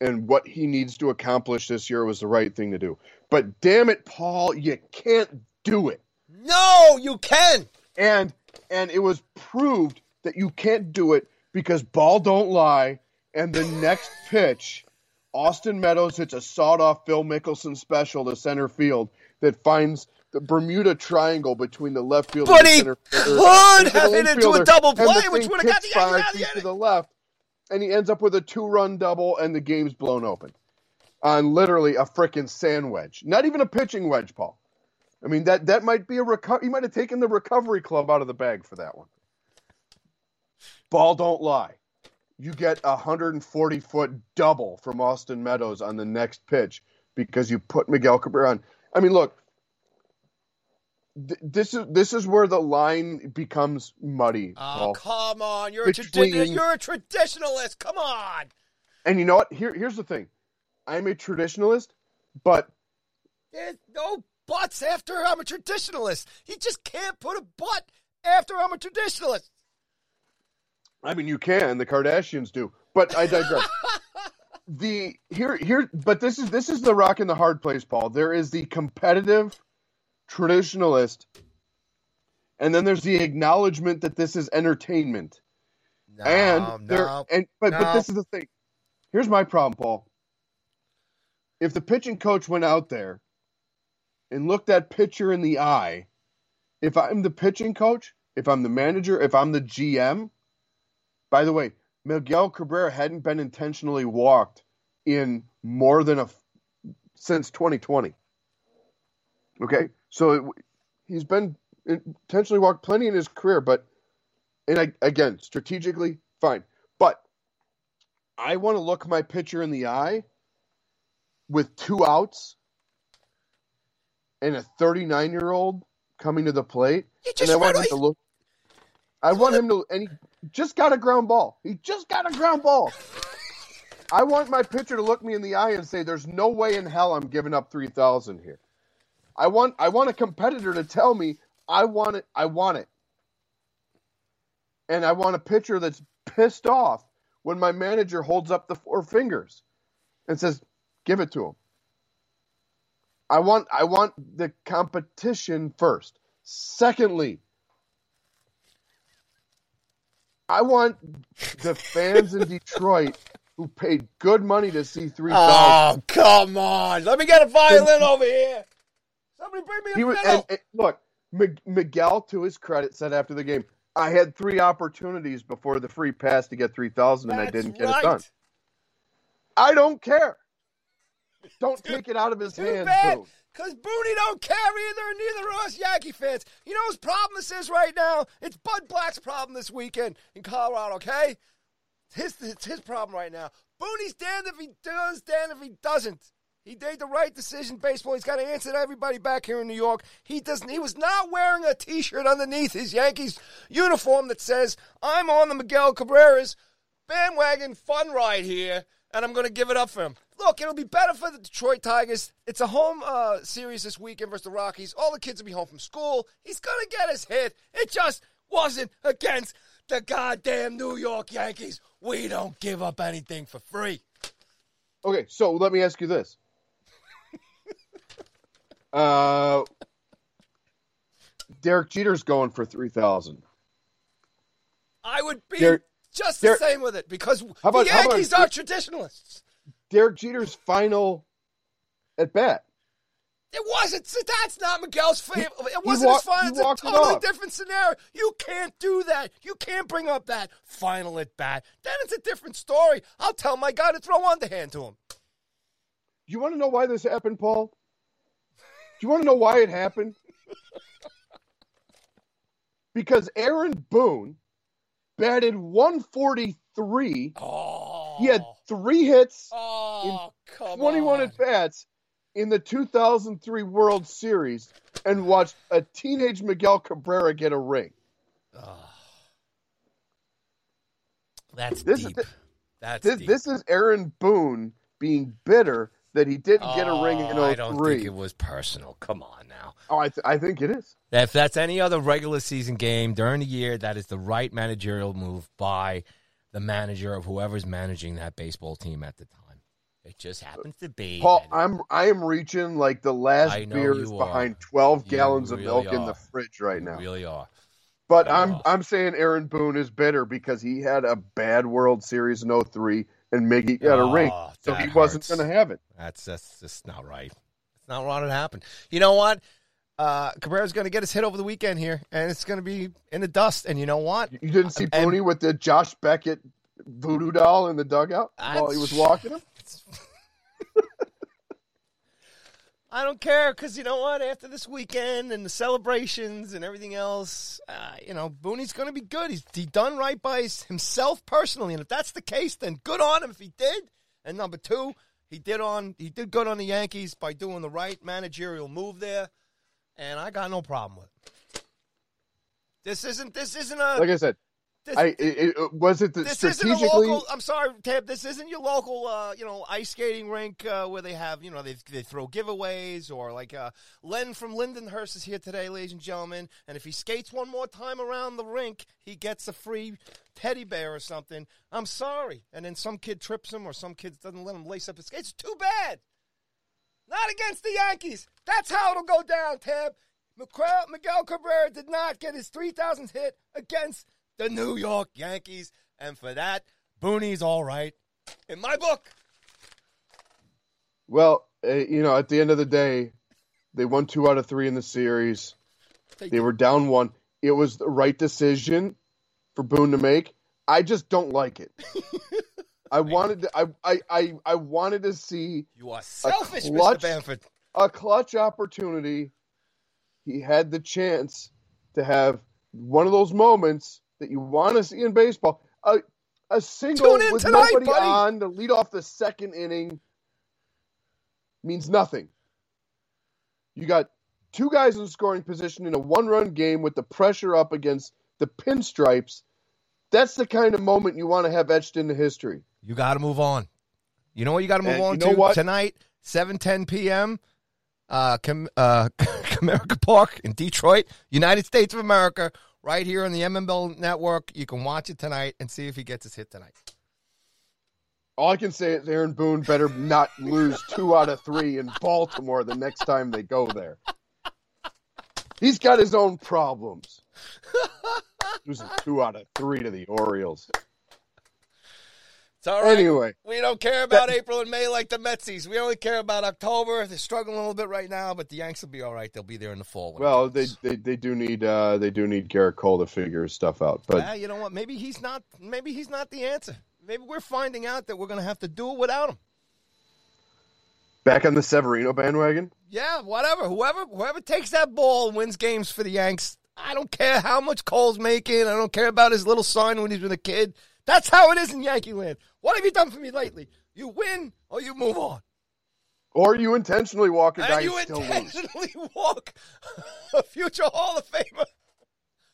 and what he needs to accomplish this year was the right thing to do. But damn it, Paul, you can't do it. No, you can. And and it was proved that you can't do it because ball don't lie. And the next pitch, Austin Meadows hits a sawed off Phil Mickelson special to center field that finds the Bermuda Triangle between the left field But and the he could and have hit into a double play, which would have got the five out of the feet to the left, and he ends up with a two-run double, and the game's blown open on literally a freaking sand wedge. Not even a pitching wedge, Paul. I mean that that might be a reco- He might have taken the recovery club out of the bag for that one. Ball don't lie. You get a 140 foot double from Austin Meadows on the next pitch because you put Miguel Cabrera on. I mean, look, th- this is this is where the line becomes muddy. Oh, Paul. come on. You're a, Between- tradi- you're a traditionalist. Come on. And you know what? Here, here's the thing. I'm a traditionalist, but There's no buts after I'm a traditionalist. You just can't put a butt after I'm a traditionalist. I mean, you can. The Kardashians do, but I digress. the here here, but this is this is the rock and the hard place, Paul. There is the competitive traditionalist, and then there's the acknowledgement that this is entertainment. No, and there no. and but but this is the thing. Here's my problem, Paul. If the pitching coach went out there and looked that pitcher in the eye, if I'm the pitching coach, if I'm the manager, if I'm the GM, by the way, Miguel Cabrera hadn't been intentionally walked in more than a since 2020. Okay, so it, he's been intentionally walked plenty in his career, but and I, again, strategically, fine. But I want to look my pitcher in the eye with two outs and a 39 year old coming to the plate. And I want him to look. I want him to, and he just got a ground ball. He just got a ground ball. I want my pitcher to look me in the eye and say, "There's no way in hell I'm giving up three thousand here." I want, I want a competitor to tell me, "I want it. I want it." and I want a pitcher that's pissed off when my manager holds up the four fingers and says, "Give it to him." I want I want the competition first. Secondly, I want the fans in Detroit who paid good money to see three. Oh, come on. Let me get a violin over here. Somebody bring me a He was, and, and look, Mig- Miguel, to his credit, said after the game, "I had three opportunities before the free pass to get three thousand, and I didn't get right. it done. I don't care. Don't take it out of his Too hands. Because Booney don't care either, and neither are us Yankee fans. You know whose problem this is right now? It's Bud Black's problem this weekend in Colorado, okay? It's his, it's his problem right now. Booney's damned if he does, damned if he doesn't. He made the right decision. Baseball. He's got to answer to everybody back here in New York. He doesn't. He was not wearing a T-shirt underneath his Yankees uniform that says "I'm on the Miguel Cabrera's bandwagon fun ride here, and I'm going to give it up for him." Look, it'll be better for the Detroit Tigers. It's a home uh, series this weekend versus the Rockies. All the kids will be home from school. He's going to get his hit. It just wasn't against the goddamn New York Yankees. We don't give up anything for free. Okay, so let me ask you this. uh, Derek Jeter's going for three thousand. I would be just the same with it because about- the how about- Yankees are traditionalists. Derek Jeter's final at bat. It wasn't. That's not Miguel's favorite. It wasn't wa- his final. It's a walked it totally different scenario. You can't do that. You can't bring up that final at bat. Then it's a different story. I'll tell my guy to throw underhand to him. Do you want to know why this happened, Paul? Do you want to know why it happened? because Aaron Boone batted 143. Oh, He had three hits, Oh, come 21 on. at bats in the 2003 World Series, and watched a teenage Miguel Cabrera get a ring. That's This is deep. the- That's This, deep. this is Aaron Boone being bitter that he didn't get a ring in Oh, I don't think oh it was personal. Come on now. Oh, I, th- I think it is. If that's any other regular season game during the year, that is the right managerial move by the manager of whoever's managing that baseball team at the time. It just happens to be. Paul, I'm I am reaching like the last beer is are. behind 12 You gallons of really milk in the fridge right you now. really are. But I'm. I'm saying Aaron Boone is bitter because he had a bad World Series in 03 and Miggy got a ring, Oh, so he that wasn't going to have it. That's that's just not right. It's not what it happened. You know what? Uh, Cabrera's going to get his hit over the weekend here, and it's going to be in the dust. And you know what? You didn't see And- Booney with the Josh Beckett voodoo doll in the dugout while he was walking him? I don't care because you know what? After this weekend and the celebrations and everything else, uh, you know, Booney's going to be good. He's he done right by his, himself personally, and if that's the case, then good on him if he did. And number two, he did on he did good on the Yankees by doing the right managerial move there, and I got no problem with it. This isn't this isn't a Like I said, this, I it, it, was it the this isn't a strategically. local. I'm sorry, Tab. This isn't your local, uh, you know, ice skating rink uh, where they have, you know, they they throw giveaways or like uh, Len from Lindenhurst is here today, ladies and gentlemen. And if he skates one more time around the rink, he gets a free teddy bear or something. I'm sorry. And then some kid trips him or some kid doesn't let him lace up his skates. Too bad. Not against the Yankees. That's how it'll go down, Tab. Miguel, Miguel Cabrera did not get his 3,000th hit against the New York Yankees. And for that, Booney's all right. In my book. Well, uh, you know, at the end of the day, they won two out of three in the series. They were down one. It was the right decision for Boone to make. I just don't like it. I wanted to, I, I, I, I wanted to see You are selfish, Mr. clutch- Bamford. a clutch opportunity. He had the chance to have one of those moments that you want to see in baseball. A, a single with tonight, nobody buddy. on to lead off the second inning means nothing. You got two guys in scoring position in a one-run game with the pressure up against the pinstripes. That's the kind of moment you want to have etched into history. You got to move on. You know what you got to move And on you know to what? tonight, 7:10 p.m. Uh, Com- uh, Comerica Park in Detroit, United States of America, right here on the MML network. You can watch it tonight and see if he gets his hit tonight. All I can say is Aaron Boone better not lose two out of three in Baltimore the next time they go there. He's got his own problems. Losing two out of three to the Orioles. It's all right. Anyway, We don't care about April and May like the Metsies. We only care about October. They're struggling a little bit right now, but the Yanks will be all right. They'll be there in the fall. well, they, they they do need uh they do need Gerrit Cole to figure stuff out. But Yeah, you know what? Maybe he's not. Maybe he's not the answer. Maybe we're finding out that we're going to have to do it without him. back on the Severino bandwagon. Yeah, whatever. Whoever whoever takes that ball wins games for the Yanks. I don't care how much Cole's making. I don't care about his little son when he's with a kid. That's how it is in Yankee land. What have you done for me lately? You win or you move on. Or you intentionally walk a guy And you and still lose. intentionally walk a future Hall of Famer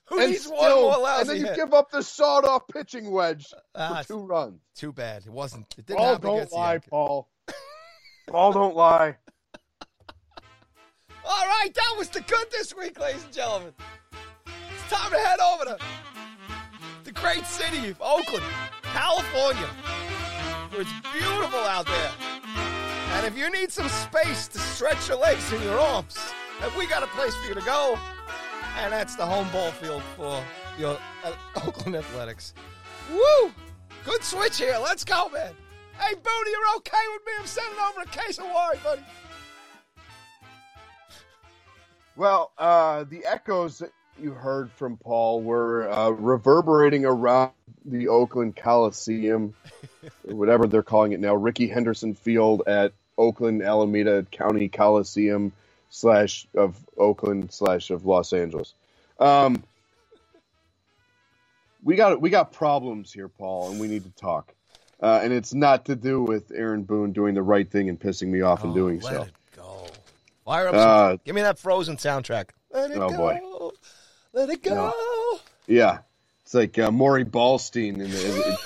who And needs one still, more and then you hit. give up the sawed off pitching wedge Ah, for two runs. Too bad. It wasn't. It didn't Paul, happen don't against lie, Yankees. Paul. Paul, don't lie. All right, that was the good this week, ladies and gentlemen. It's time to head over to the great city of Oakland, California, it's beautiful out there. And if you need some space to stretch your legs and your arms, then we got a place for you to go. And that's the home ball field for your uh, Oakland Athletics. Woo! Good switch here. Let's go, man. Hey, Booty, you're okay with me? I'm sending over a case of wine, buddy. Well, uh, the echoes you heard from Paul were uh, reverberating around the Oakland Coliseum, whatever they're calling it now, Rickey Henderson Field at Oakland Alameda County Coliseum slash of Oakland slash of Los Angeles. Um, we got we got problems here, Paul, and we need to talk. Uh, and it's not to do with Aaron Boone doing the right thing and pissing me off and doing Oh, let so. it go. Fire up some, Uh, Give me that Frozen soundtrack. Let it Oh, go. boy. Let it go. Yeah, it's like uh, Maury Ballstein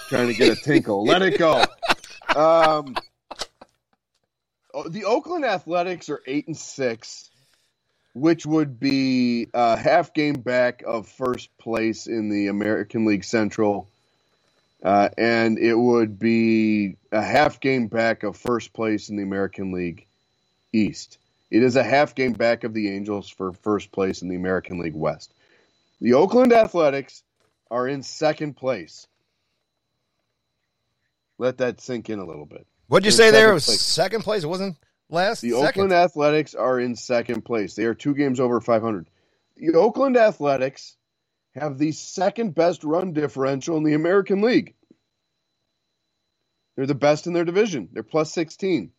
trying to get a tinkle. Let it go. Um, oh, the Oakland Athletics are eight and six, which would be a half game back of first place in the American League Central, uh, and it would be a half game back of first place in the American League East. It is a half game back of the Angels for first place in the American League West. The Oakland Athletics are in second place. Let that sink in a little bit. What'd you They're say there? It was place. second place. It wasn't Last The second. Oakland Athletics are in second place. They are two games over 500. The Oakland Athletics have the second best run differential in the American League. They're the best in their division. They're plus 16.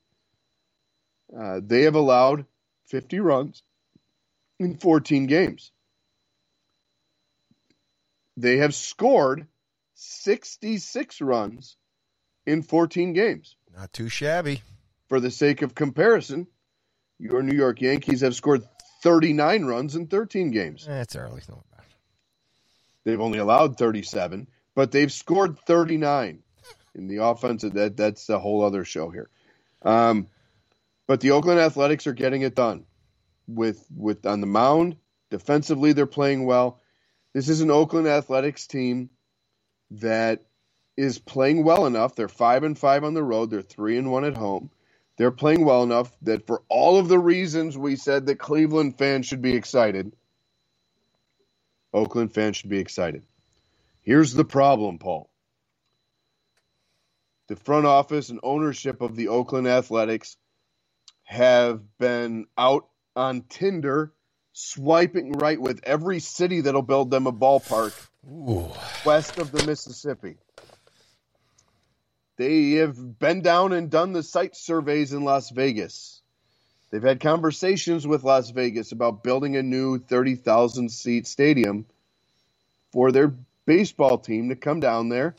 Uh, they have allowed 50 runs in 14 games. They have scored 66 runs in 14 games. Not too shabby. For the sake of comparison, your New York Yankees have scored 39 runs in 13 games. Eh, it's early. Bad. They've only allowed 37, but they've scored 39 in the offense. That that's a whole other show here. Um, but the Oakland Athletics are getting it done with with on the mound. Defensively, they're playing well. This is an Oakland Athletics team that is playing well enough. They're five and five on the road. They're three and one at home. They're playing well enough that for all of the reasons we said that Cleveland fans should be excited, Oakland fans should be excited. Here's the problem, Paul. The front office and ownership of the Oakland Athletics have been out on Tinder swiping right with every city that'll build them a ballpark Ooh. west of the Mississippi. They have been down and done the site surveys in Las Vegas. They've had conversations with Las Vegas about building a new 30,000 seat stadium for their baseball team to come down there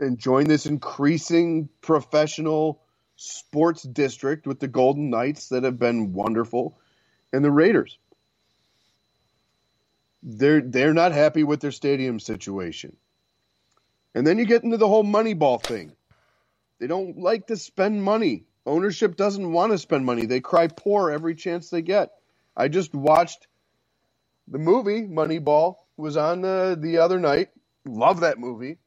and join this increasing professional sports district with the Golden Knights that have been wonderful and the Raiders. They're they're not happy with their stadium situation. And then you get into the whole Moneyball thing. They don't like to spend money. Ownership doesn't want to spend money. They cry poor every chance they get. I just watched the movie Moneyball was on uh, the other night. Love that movie.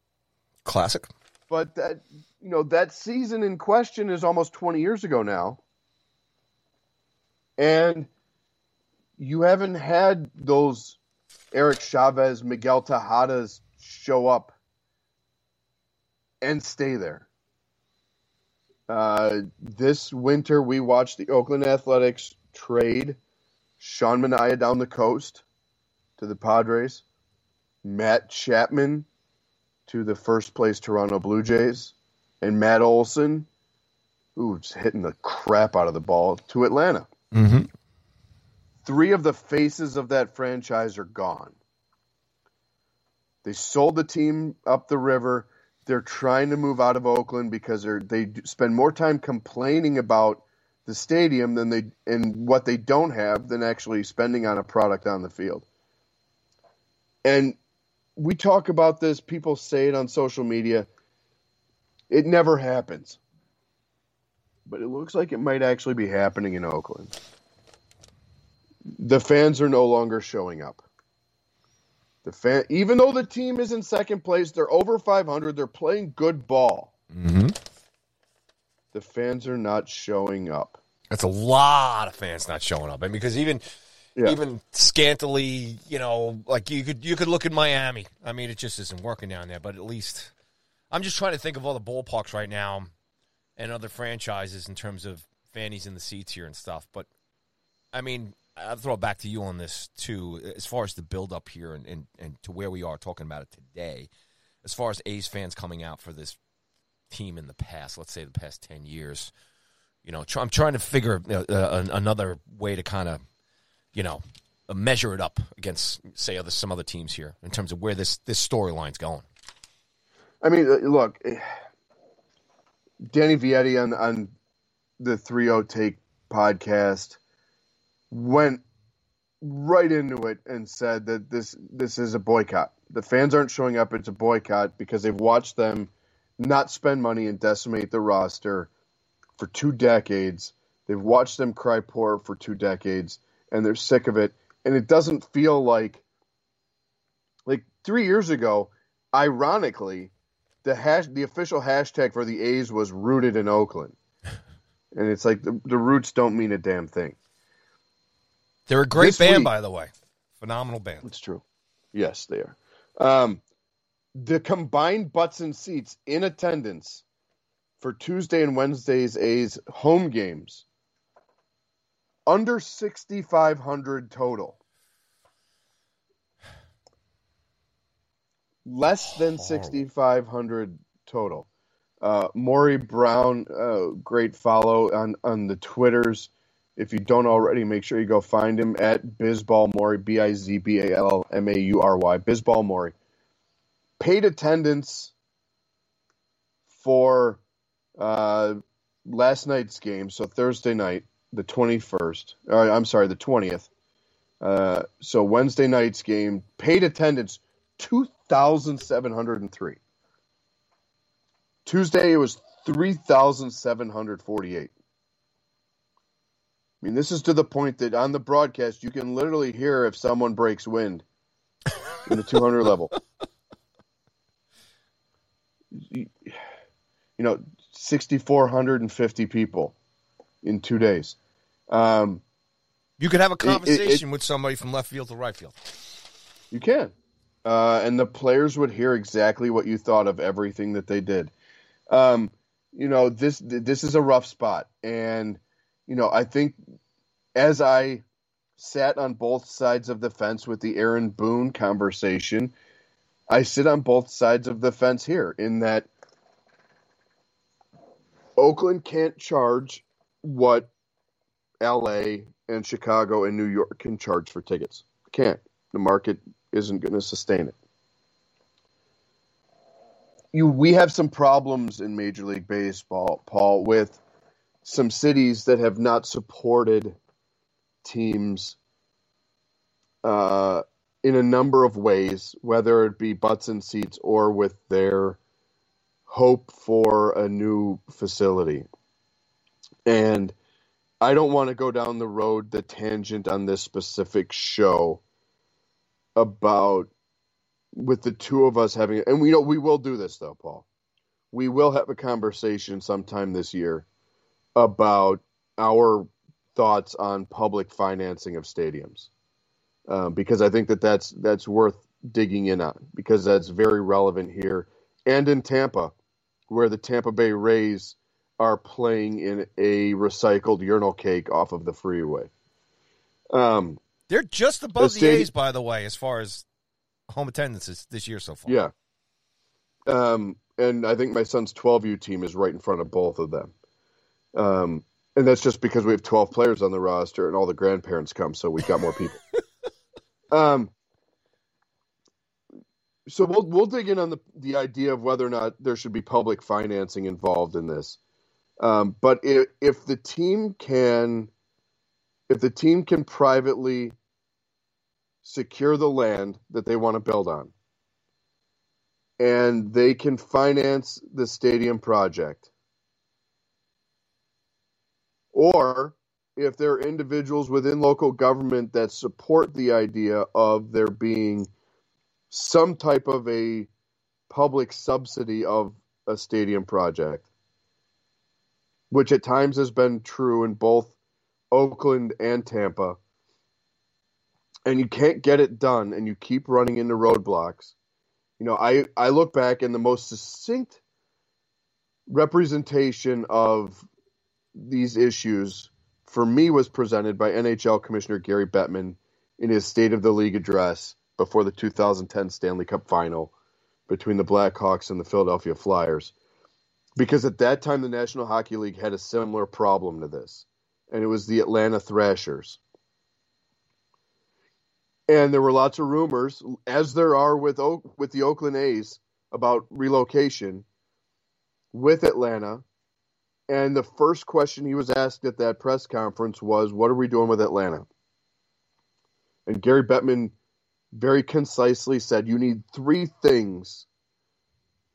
Classic. But that you know that season in question is almost 20 years ago now. And you haven't had those Eric Chavez, Miguel Tejadas show up and stay there. Uh, this winter, we watched the Oakland Athletics trade Sean Manaea down the coast to the Padres, Matt Chapman to the first place Toronto Blue Jays, and Matt Olson, who's hitting the crap out of the ball, to Atlanta. Mm-hmm. Three of the faces of that franchise are gone. They sold the team up the river. They're trying to move out of Oakland because they spend more time complaining about the stadium than they and what they don't have than actually spending on a product on the field. And we talk about this, people say it on social media. It never happens. But it looks like it might actually be happening in Oakland. The fans are no longer showing up. The fan, even though the team is in second place, they're over 500. They're playing good ball. Mm-hmm. The fans are not showing up. That's a lot of fans not showing up. I mean, because even Yeah. even scantily, you know, like you could you could look at Miami. I mean, it just isn't working down there. But at least I'm just trying to think of all the ballparks right now and other franchises in terms of fannies in the seats here and stuff. But I mean, I'll throw it back to you on this too, as far as the build up here and, and, and to where we are talking about it today. As far as A's fans coming out for this team in the past, let's say the past ten years, you know, try, I'm trying to figure uh, uh, another way to kind of, you know, measure it up against, say, other some other teams here in terms of where this this storyline's going. I mean, uh, look, eh, Danny Vietti on on the 3 Take podcast went right into it and said that this this is a boycott. The fans aren't showing up. It's a boycott because they've watched them not spend money and decimate the roster for two decades. They've watched them cry poor for two decades, and they're sick of it. And it doesn't feel like like three years ago. Ironically, the hash the official hashtag for the A's was rooted in Oakland. And it's like the, the roots don't mean a damn thing. They're a great This band, week- by the way. Phenomenal band. It's true. Yes, they are. Um, the combined butts and seats in attendance for Tuesday and Wednesday's A's home games under 6,500 total. Less than 6,500 total. Uh, Maury Brown, uh, great follow on, on the Twitters. If you don't already, make sure you go find him at Bizball Maury, B I Z B A L M A U R Y, Bizball Maury. Paid attendance for uh, last night's game, so Thursday night, the 21st. Uh, I'm sorry, the 20th. Uh, so Wednesday night's game, paid attendance 2,703. Tuesday, it was 3,748. I mean, this is to the point that on the broadcast, you can literally hear if someone breaks wind in the 200 level. You know, 6,450 people in two days. Um, You could have a it- it- conversation with somebody from left field to right field. You can. Uh, and the players would hear exactly what you thought of everything that they did. Um, you know, this this is a rough spot. And, you know, I think as I sat on both sides of the fence with the Aaron Boone conversation, I sit on both sides of the fence here in that Oakland can't charge what LA and Chicago and New York can charge for tickets. Can't. The market isn't going to sustain it. You, we have some problems in Major League Baseball, Paul, with some cities that have not supported teams uh, in a number of ways, whether it be butts and seats or with their hope for a new facility. And I don't want to go down the road, the tangent on this specific show about with the two of us having and we know we will do this though paul we will have a conversation sometime this year about our thoughts on public financing of stadiums um, because i think that that's that's worth digging in on because that's very relevant here and in tampa where the tampa bay rays are playing in a recycled urinal cake off of the freeway um, They're just above The the A's, by the way, as far as home attendances this year so far. Yeah. Um, and I think my son's 12U team is right in front of both of them. Um, and that's just because we have 12 players on the roster and all the grandparents come, so we've got more people. um, so we'll we'll dig in on the the idea of whether or not there should be public financing involved in this. Um, but if, if the team can, if the team can privately secure the land that they want to build on, and they can finance the stadium project. Or if there are individuals within local government that support the idea of there being some type of a public subsidy of a stadium project, which at times has been true in both Oakland and Tampa, and you can't get it done and you keep running into roadblocks. You know, I, I look back and the most succinct representation of these issues for me was presented by NHL Commissioner Gary Bettman in his State of the League address before the 2010 Stanley Cup final between the Blackhawks and the Philadelphia Flyers. Because at that time, the National Hockey League had a similar problem to this, and it was the Atlanta Thrashers and there were lots of rumors, as there are with Oak, with the Oakland A's, about relocation with Atlanta. And the first question he was asked at that press conference was, "What are we doing with Atlanta?" And Gary Bettman very concisely said, "You need three things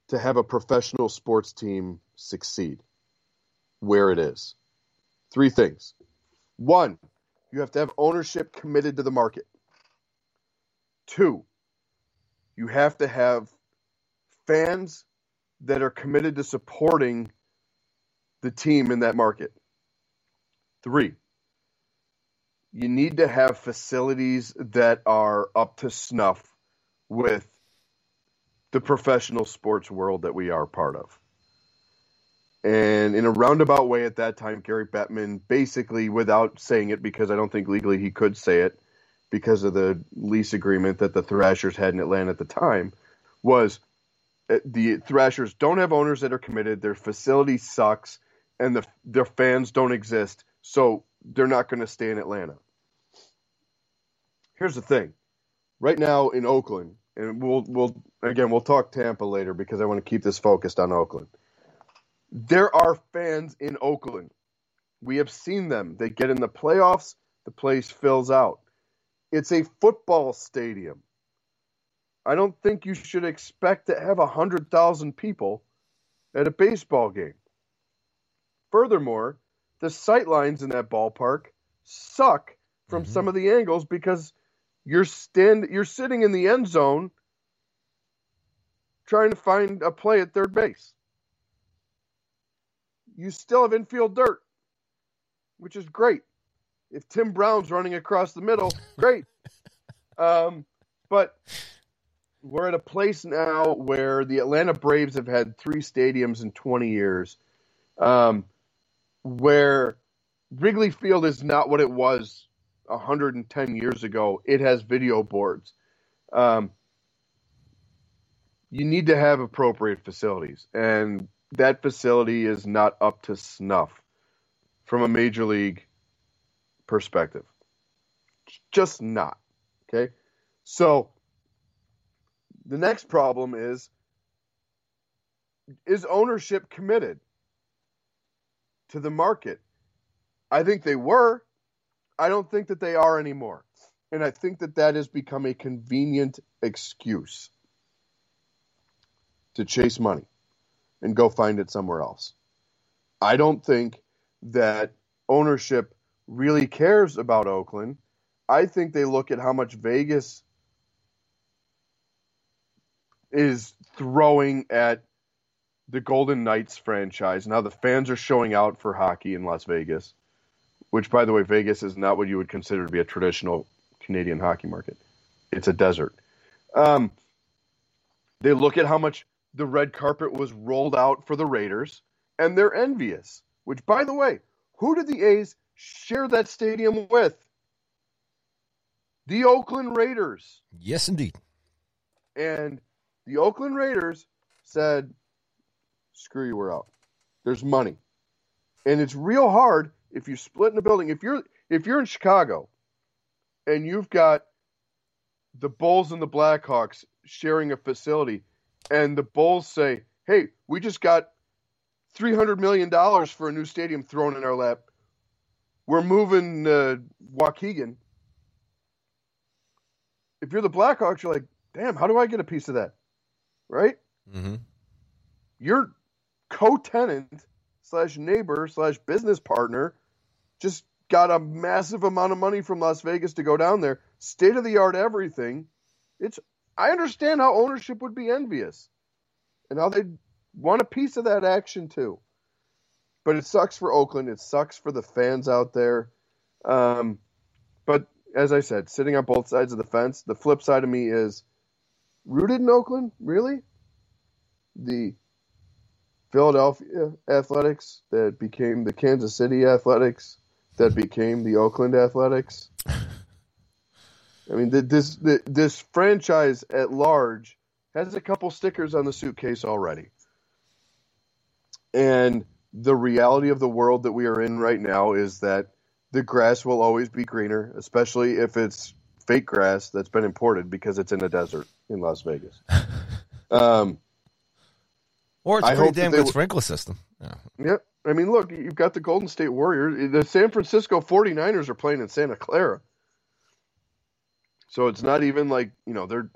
to have a professional sports team succeed where it is. Three things. One, you have to have ownership committed to the market." Two, you have to have fans that are committed to supporting the team in that market. Three, you need to have facilities that are up to snuff with the professional sports world that we are part of. And in a roundabout way at that time, Gary Bettman basically, without saying it, because I don't think legally he could say it because of the lease agreement that the Thrashers had in Atlanta at the time, was uh, the Thrashers don't have owners that are committed. Their facility sucks, and the, their fans don't exist, so they're not going to stay in Atlanta. Here's the thing: right now in Oakland, and we'll we'll again we'll talk Tampa later because I want to keep this focused on Oakland. There are fans in Oakland. We have seen them. They get in the playoffs, the place fills out. It's a football stadium. I don't think you should expect to have 100,000 people at a baseball game. Furthermore, the sight lines in that ballpark suck from Mhm. some of the angles because you're stand you're sitting in the end zone trying to find a play at third base. You still have infield dirt, which is great. If Tim Brown's running across the middle, great. um, but we're at a place now where the Atlanta Braves have had three stadiums in 20 years, um, where Wrigley Field is not what it was 110 years ago. It has video boards. Um, you need to have appropriate facilities, and that facility is not up to snuff from a major league perspective. Just not. Okay? So the next problem is is ownership committed to the market? I think they were. I don't think that they are anymore. And I think that that has become a convenient excuse to chase money and go find it somewhere else. I don't think that ownership really cares about Oakland. I think they look at how much Vegas is throwing at the Golden Knights franchise. Now the fans are showing out for hockey in Las Vegas, which by the way, Vegas is not what you would consider to be a traditional Canadian hockey market. It's a desert. Um, they look at how much the red carpet was rolled out for the Raiders, and they're envious. Which, by the way, who did the A's share that stadium with? The Oakland Raiders. Yes, indeed. And the Oakland Raiders said, screw you, we're out. There's money. And it's real hard if you split in a building. If you're if you're in Chicago and you've got the Bulls and the Blackhawks sharing a facility, and the Bulls say, Hey, we just got three hundred million dollars for a new stadium thrown in our lap. We're moving uh, Waukegan. If you're the Blackhawks, you're like, damn, how do I get a piece of that? Right? Mm-hmm. Your co-tenant slash neighbor slash business partner just got a massive amount of money from Las Vegas to go down there. State of the art everything. It's I understand how ownership would be envious and how they'd want a piece of that action too. But it sucks for Oakland. It sucks for the fans out there. Um, but as I said, sitting on both sides of the fence, the flip side of me is rooted in Oakland, really? The Philadelphia Athletics that became the Kansas City Athletics that became the Oakland Athletics. I mean, th- this th- this franchise at large has a couple stickers on the suitcase already, and the reality of the world that we are in right now is that the grass will always be greener, especially if it's fake grass that's been imported because it's in a desert in Las Vegas. Um, Or it's a I pretty damn good w- sprinkler system. Yeah. yeah, I mean, look, you've got the Golden State Warriors. The San Francisco 49ers are playing in Santa Clara. So it's not even like, you know, they're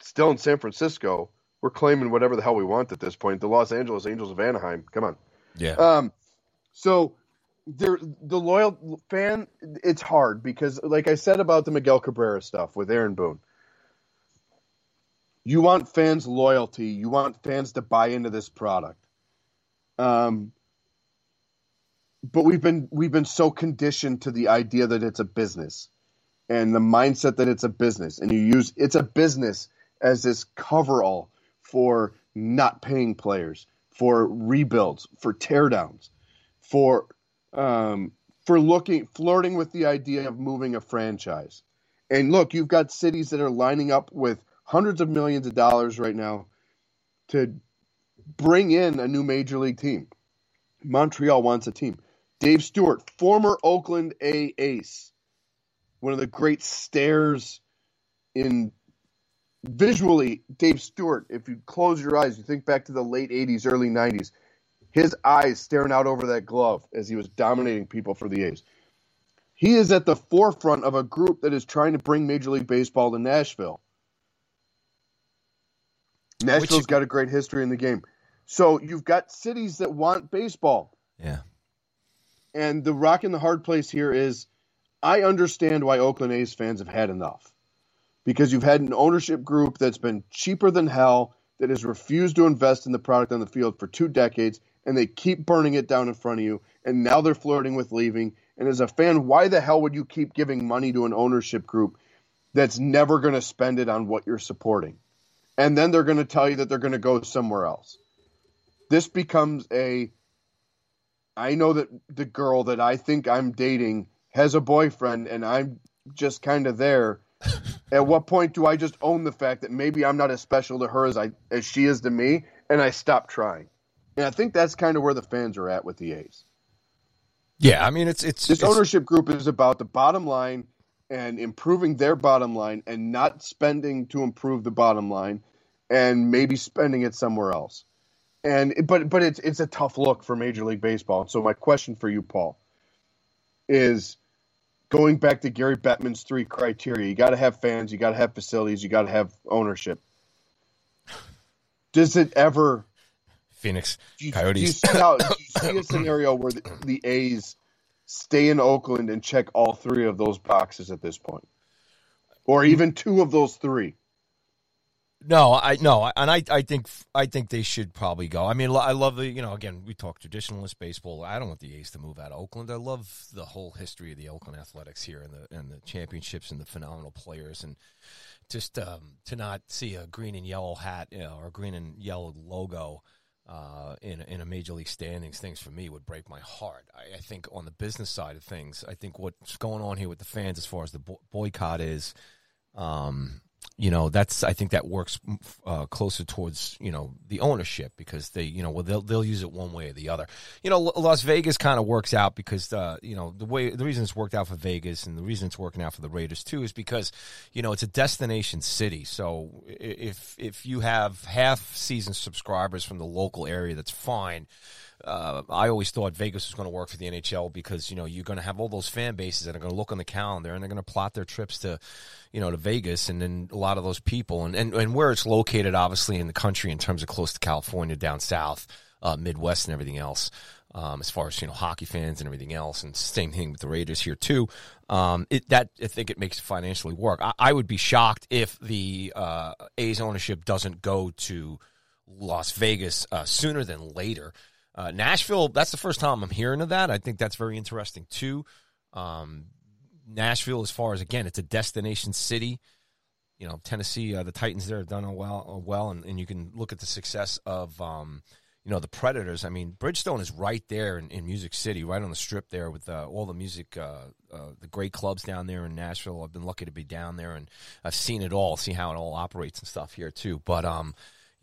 still in San Francisco. We're claiming whatever the hell we want at this point. The Los Angeles Angels of Anaheim. Come on. Yeah. Um, so there, the loyal fan, it's hard because, like I said about the Miguel Cabrera stuff with Aaron Boone, you want fans' loyalty. You want fans to buy into this product. Um, but we've been we've been so conditioned to the idea that it's a business, and the mindset that it's a business, and you use it's a business as this coverall for not paying players, for rebuilds, for teardowns, for um, for looking flirting with the idea of moving a franchise. And look, you've got cities that are lining up with hundreds of millions of dollars right now to bring in a new major league team. Montreal wants a team. Dave Stewart, former Oakland A ace, one of the great stares in visually, Dave Stewart, if you close your eyes, you think back to the late 80s, early 90s, his eyes staring out over that glove as he was dominating people for the A's. He is at the forefront of a group that is trying to bring Major League Baseball to Nashville. Nashville's Which, got a great history in the game. So you've got cities that want baseball. Yeah. And the rock and the hard place here is I understand why Oakland A's fans have had enough because you've had an ownership group that's been cheaper than hell, that has refused to invest in the product on the field for two decades, and they keep burning it down in front of you, and now they're flirting with leaving. And as a fan, why the hell would you keep giving money to an ownership group that's never going to spend it on what you're supporting? And then they're going to tell you that they're going to go somewhere else. This becomes a I know that the girl that I think I'm dating has a boyfriend and I'm just kind of there at what point do I just own the fact that maybe I'm not as special to her as I as she is to me, and I stop trying? And I think that's kind of where the fans are at with the A's. Yeah, I mean it's it's this it's, ownership group is about the bottom line and improving their bottom line and not spending to improve the bottom line and maybe spending it somewhere else. And but but it's it's a tough look for Major League Baseball. So my question for you, Paul, is going back to Gary Bettman's three criteria, you got to have fans, you got to have facilities, you got to have ownership. Does it ever? Phoenix do you, Coyotes. Do you, see how, do you see a scenario where the, the A's stay in Oakland and check all three of those boxes at this point, or even two of those three? No, I no, and I I think I think they should probably go. I mean, I love the you know again we talk traditionalist baseball. I don't want the A's to move out of Oakland. I love the whole history of the Oakland Athletics here and the and the championships and the phenomenal players and just um, to not see a green and yellow hat you know, or green and yellow logo. Uh, in in a major league standings, things for me would break my heart. I, I, think on the business side of things, I think what's going on here with the fans, as far as the boycott is, um, you know that's I think that works uh, closer towards you know the ownership because they you know well they'll they'll use it one way or the other. You know Las Vegas kind of works out because uh, you know the way the reason it's worked out for Vegas and the reason it's working out for the Raiders too is because you know it's a destination city. So if if you have half season subscribers from the local area, that's fine uh, I always thought Vegas was going to work for the NHL because you know you're going to have all those fan bases that are going to look on the calendar and they're going to plot their trips to, you know, to Vegas, and then a lot of those people and and, and where it's located, obviously in the country in terms of close to California, down south, uh, Midwest, and everything else. Um, as far as you know, hockey fans and everything else, and same thing with the Raiders here too. Um, it, that I think it makes it financially work. I, I would be shocked if the uh, A's ownership doesn't go to Las Vegas uh, sooner than later. Uh, Nashville, that's the first time I'm hearing of that. I think that's very interesting too. Um, Nashville, as far as again, it's a destination city. You know, Tennessee, uh, the Titans there have done well, well, and, and you can look at the success of, um, you know, the Predators. I mean, Bridgestone is right there in, in Music City, right on the strip there with uh, all the music, uh, uh, the great clubs down there in Nashville. I've been lucky to be down there, and I've seen it all, see how it all operates and stuff here too. But um,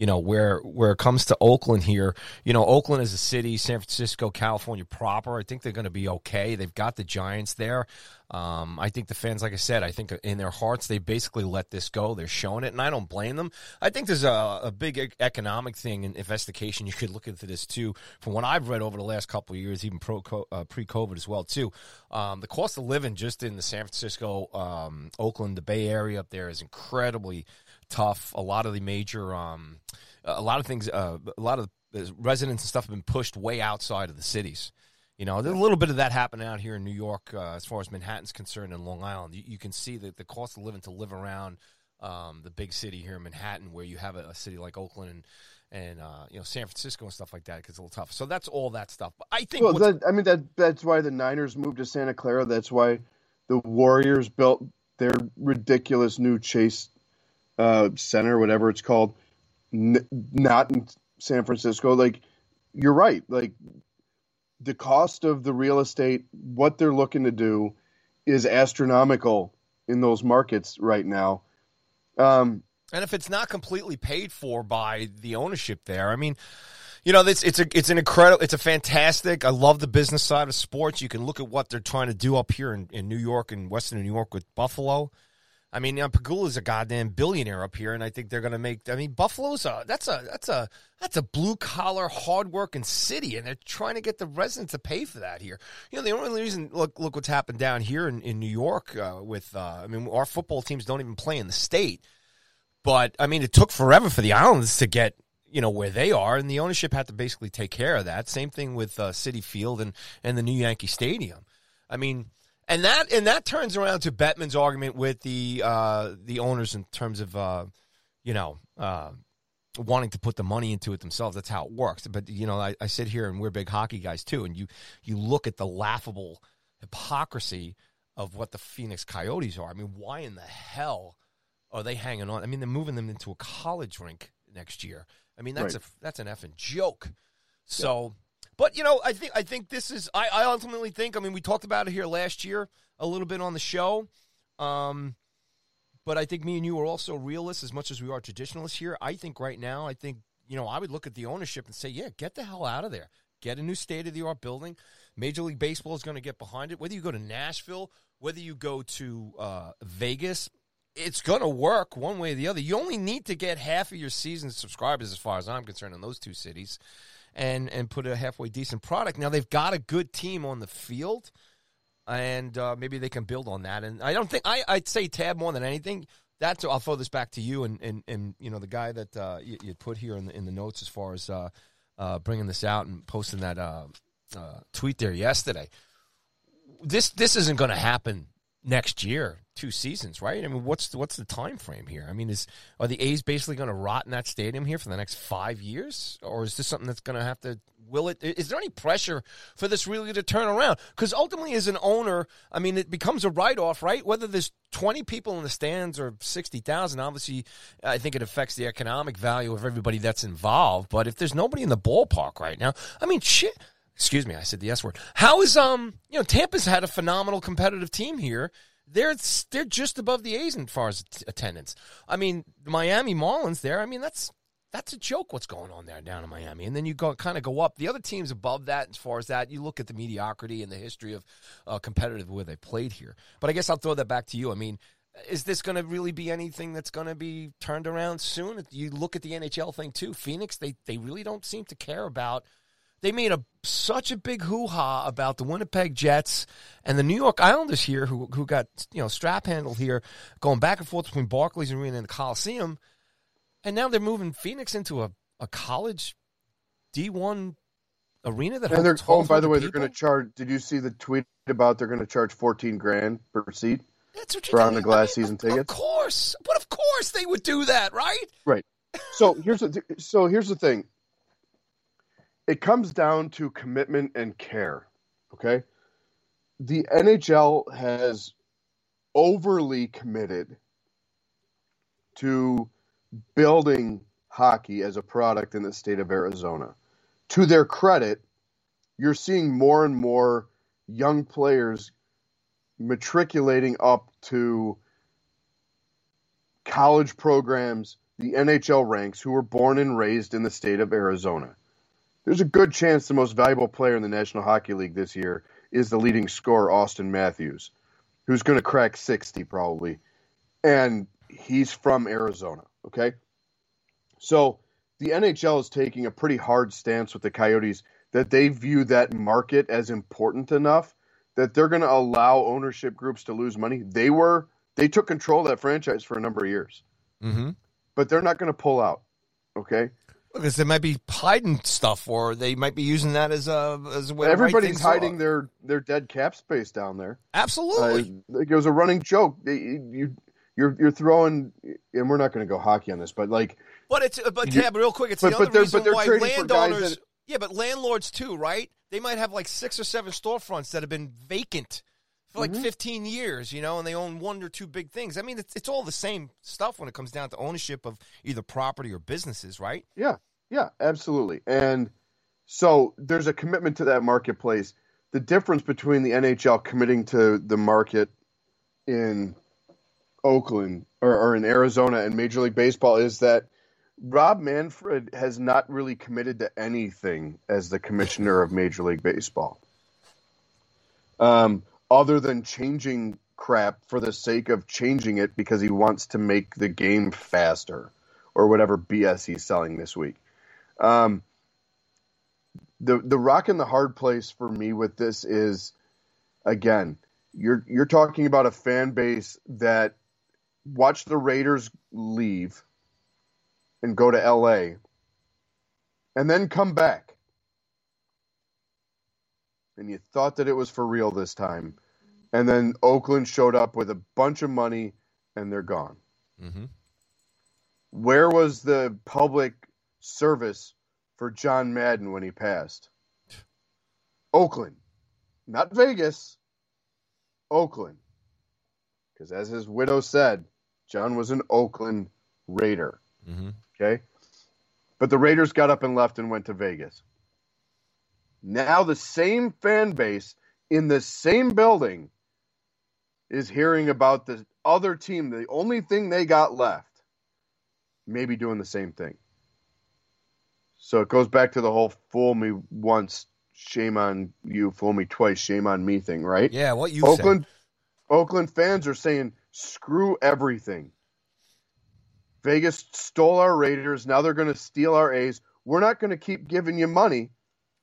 you know where where it comes to Oakland here, you know Oakland is a city, San Francisco, California proper. I think they're going to be okay. They've got the Giants there. Um, I think the fans, like I said, I think in their hearts they basically let this go. They're showing it, and I don't blame them. I think there's a, a big economic thing and investigation. You could look into this too, from what I've read over the last couple of years, even pro uh, pre COVID as well too. Um, the cost of living just in the San Francisco, um, Oakland, the Bay Area up there is incredibly tough. A lot of the major, um, a lot of things, uh, a lot of residents and stuff have been pushed way outside of the cities. You know, there's a little bit of that happening out here in New York uh, as far as Manhattan's concerned and Long Island. You, you, can see that the cost of living to live around um, the big city here in Manhattan, where you have a, a city like Oakland and and uh, you know San Francisco and stuff like that, it's a little tough. So that's all that stuff. But I think. Well, that, I mean that that's why the Niners moved to Santa Clara. That's why the Warriors built their ridiculous new Chase uh, Center, whatever it's called, n- not in San Francisco. Like you're right. Like the cost of the real estate, what they're looking to do, is astronomical in those markets right now. Um, and if it's not completely paid for by the ownership there, I mean, you know, it's it's a it's an incredible, it's a fantastic. I love the business side of sports. You can look at what they're trying to do up here in, in New York and Western New York with Buffalo. I mean, you know, Pegula's a goddamn billionaire up here, and I think they're going to make. I mean, Buffalo's a that's a that's a that's a blue collar, hardworking city, and they're trying to get the residents to pay for that here. You know, the only reason look look what's happened down here in, in New York uh, with. Uh, I mean, our football teams don't even play in the state, but I mean, it took forever for the Islands to get you know where they are, and the ownership had to basically take care of that. Same thing with uh, Citi Field and and the new Yankee Stadium. I mean and that and that turns around to Bettman's argument with the uh, the owners in terms of uh, you know uh, wanting to put the money into it themselves. That's how it works. But you know, I, I sit here and we're big hockey guys too, and you you look at the laughable hypocrisy of what the Phoenix Coyotes are. I mean, why in the hell are they hanging on? I mean, they're moving them into a college rink next year. I mean, that's right. a that's an effing joke. So but you know, I think I think this is. I, I ultimately think. I mean, we talked about it here last year a little bit on the show. Um, but I think me and you are also realists as much as we are traditionalists here. I think right now, I think you know, I would look at the ownership and say, yeah, get the hell out of there. Get a new state of the art building. Major League Baseball is going to get behind it. Whether you go to Nashville, whether you go to uh, Vegas, it's going to work one way or the other. You only need to get half of your season subscribers, as far as I'm concerned, in those two cities and and put a halfway decent product. Now they've got a good team on the field, and uh, maybe they can build on that. And I don't think I, I'd say Tab more than anything. That's I'll throw this back to you and and, and you know the guy that uh, you, you put here in the in the notes as far as uh, uh, bringing this out and posting that uh, uh, tweet there yesterday. This this isn't going to happen next year, two seasons, right? I mean, what's the, what's the time frame here? I mean, is are the A's basically going to rot in that stadium here for the next five years, or is this something that's going to have to? Will it? Is there any pressure for this really to turn around? Because ultimately, as an owner, I mean, it becomes a write off, right? Whether there's twenty people in the stands or sixty thousand, obviously, I think it affects the economic value of everybody that's involved. But if there's nobody in the ballpark right now, I mean, shit excuse me, I said the S word. How is um you know Tampa's had a phenomenal competitive team here. They're they're just above the A's as far as attendance. I mean, Miami Marlins there. I mean, that's that's a joke. What's going on there down in Miami? And then you go kind of go up. The other teams above that, as far as that, you look at the mediocrity and the history of uh, competitive where they played here. But I guess I'll throw that back to you. I mean, is this going to really be anything that's going to be turned around soon? You look at the NHL thing too. Phoenix, they they really don't seem to care about they made a such a big hoo ha about the Winnipeg Jets and the New York Islanders here, who who got you know strap handled here, going back and forth between Barclays Arena and the Coliseum, and now they're moving Phoenix into a, a college D one arena that. And they're oh, by the way, people? they're going to charge. Did you see the tweet about they're going to charge fourteen grand per seat? That's what for on the glass I mean, season of, tickets. Of course, but of course they would do that, right? Right. So here's the so here's the thing it comes down to commitment and care. Okay. The NHL has overly committed to building hockey as a product in the state of Arizona. To their credit, you're seeing more and more young players matriculating up to college programs, the NHL ranks, who were born and raised in the state of Arizona there's a good chance the most valuable player in the National Hockey League this year is the leading scorer, Austin Matthews, who's going to crack 60 probably. And he's from Arizona. Okay. So the NHL is taking a pretty hard stance with the Coyotes that they view that market as important enough that they're going to allow ownership groups to lose money. They were, they took control of that franchise for a number of years. Mm-hmm. But they're not going to pull out. Okay. Because they might be hiding stuff, or they might be using that as a as a way. Everybody's hiding their their dead cap space down there. Absolutely, uh, it was a running joke. You you're you're throwing, and we're not going to go hockey on this, but like, but it's but Tab, real quick, it's but, the but other reason why landowners, that, yeah, but landlords too, right? They might have like six or seven storefronts that have been vacant for like mm-hmm. 15 years, you know, and they own one or two big things. I mean, it's, it's all the same stuff when it comes down to ownership of either property or businesses, right? Yeah, yeah, absolutely. And So there's a commitment to that marketplace. The difference between the NHL committing to the market in Oakland or, or in Arizona and Major League Baseball is that Rob Manfred has not really committed to anything as the commissioner of Major League Baseball, um, other than changing crap for the sake of changing it because he wants to make the game faster or whatever BS he's selling this week. Um, the the rock and the hard place for me with this is again you're you're talking about a fan base that watched the Raiders leave and go to LA and then come back. And you thought that it was for real this time. And then Oakland showed up with a bunch of money and they're gone. Mm-hmm. Where was the public service for John Madden when he passed? Oakland, not Vegas, Oakland. Because as his widow said, John was an Oakland Raider. Mm-hmm. Okay. But the Raiders got up and left and went to Vegas. Now the same fan base in the same building is hearing about the other team, the only thing they got left, maybe doing the same thing. So it goes back to the whole fool me once, shame on you, fool me twice, shame on me thing, right? Yeah, what you Oakland said. Oakland fans are saying screw everything. Vegas stole our Raiders. Now they're going to steal our A's. We're not going to keep giving you money.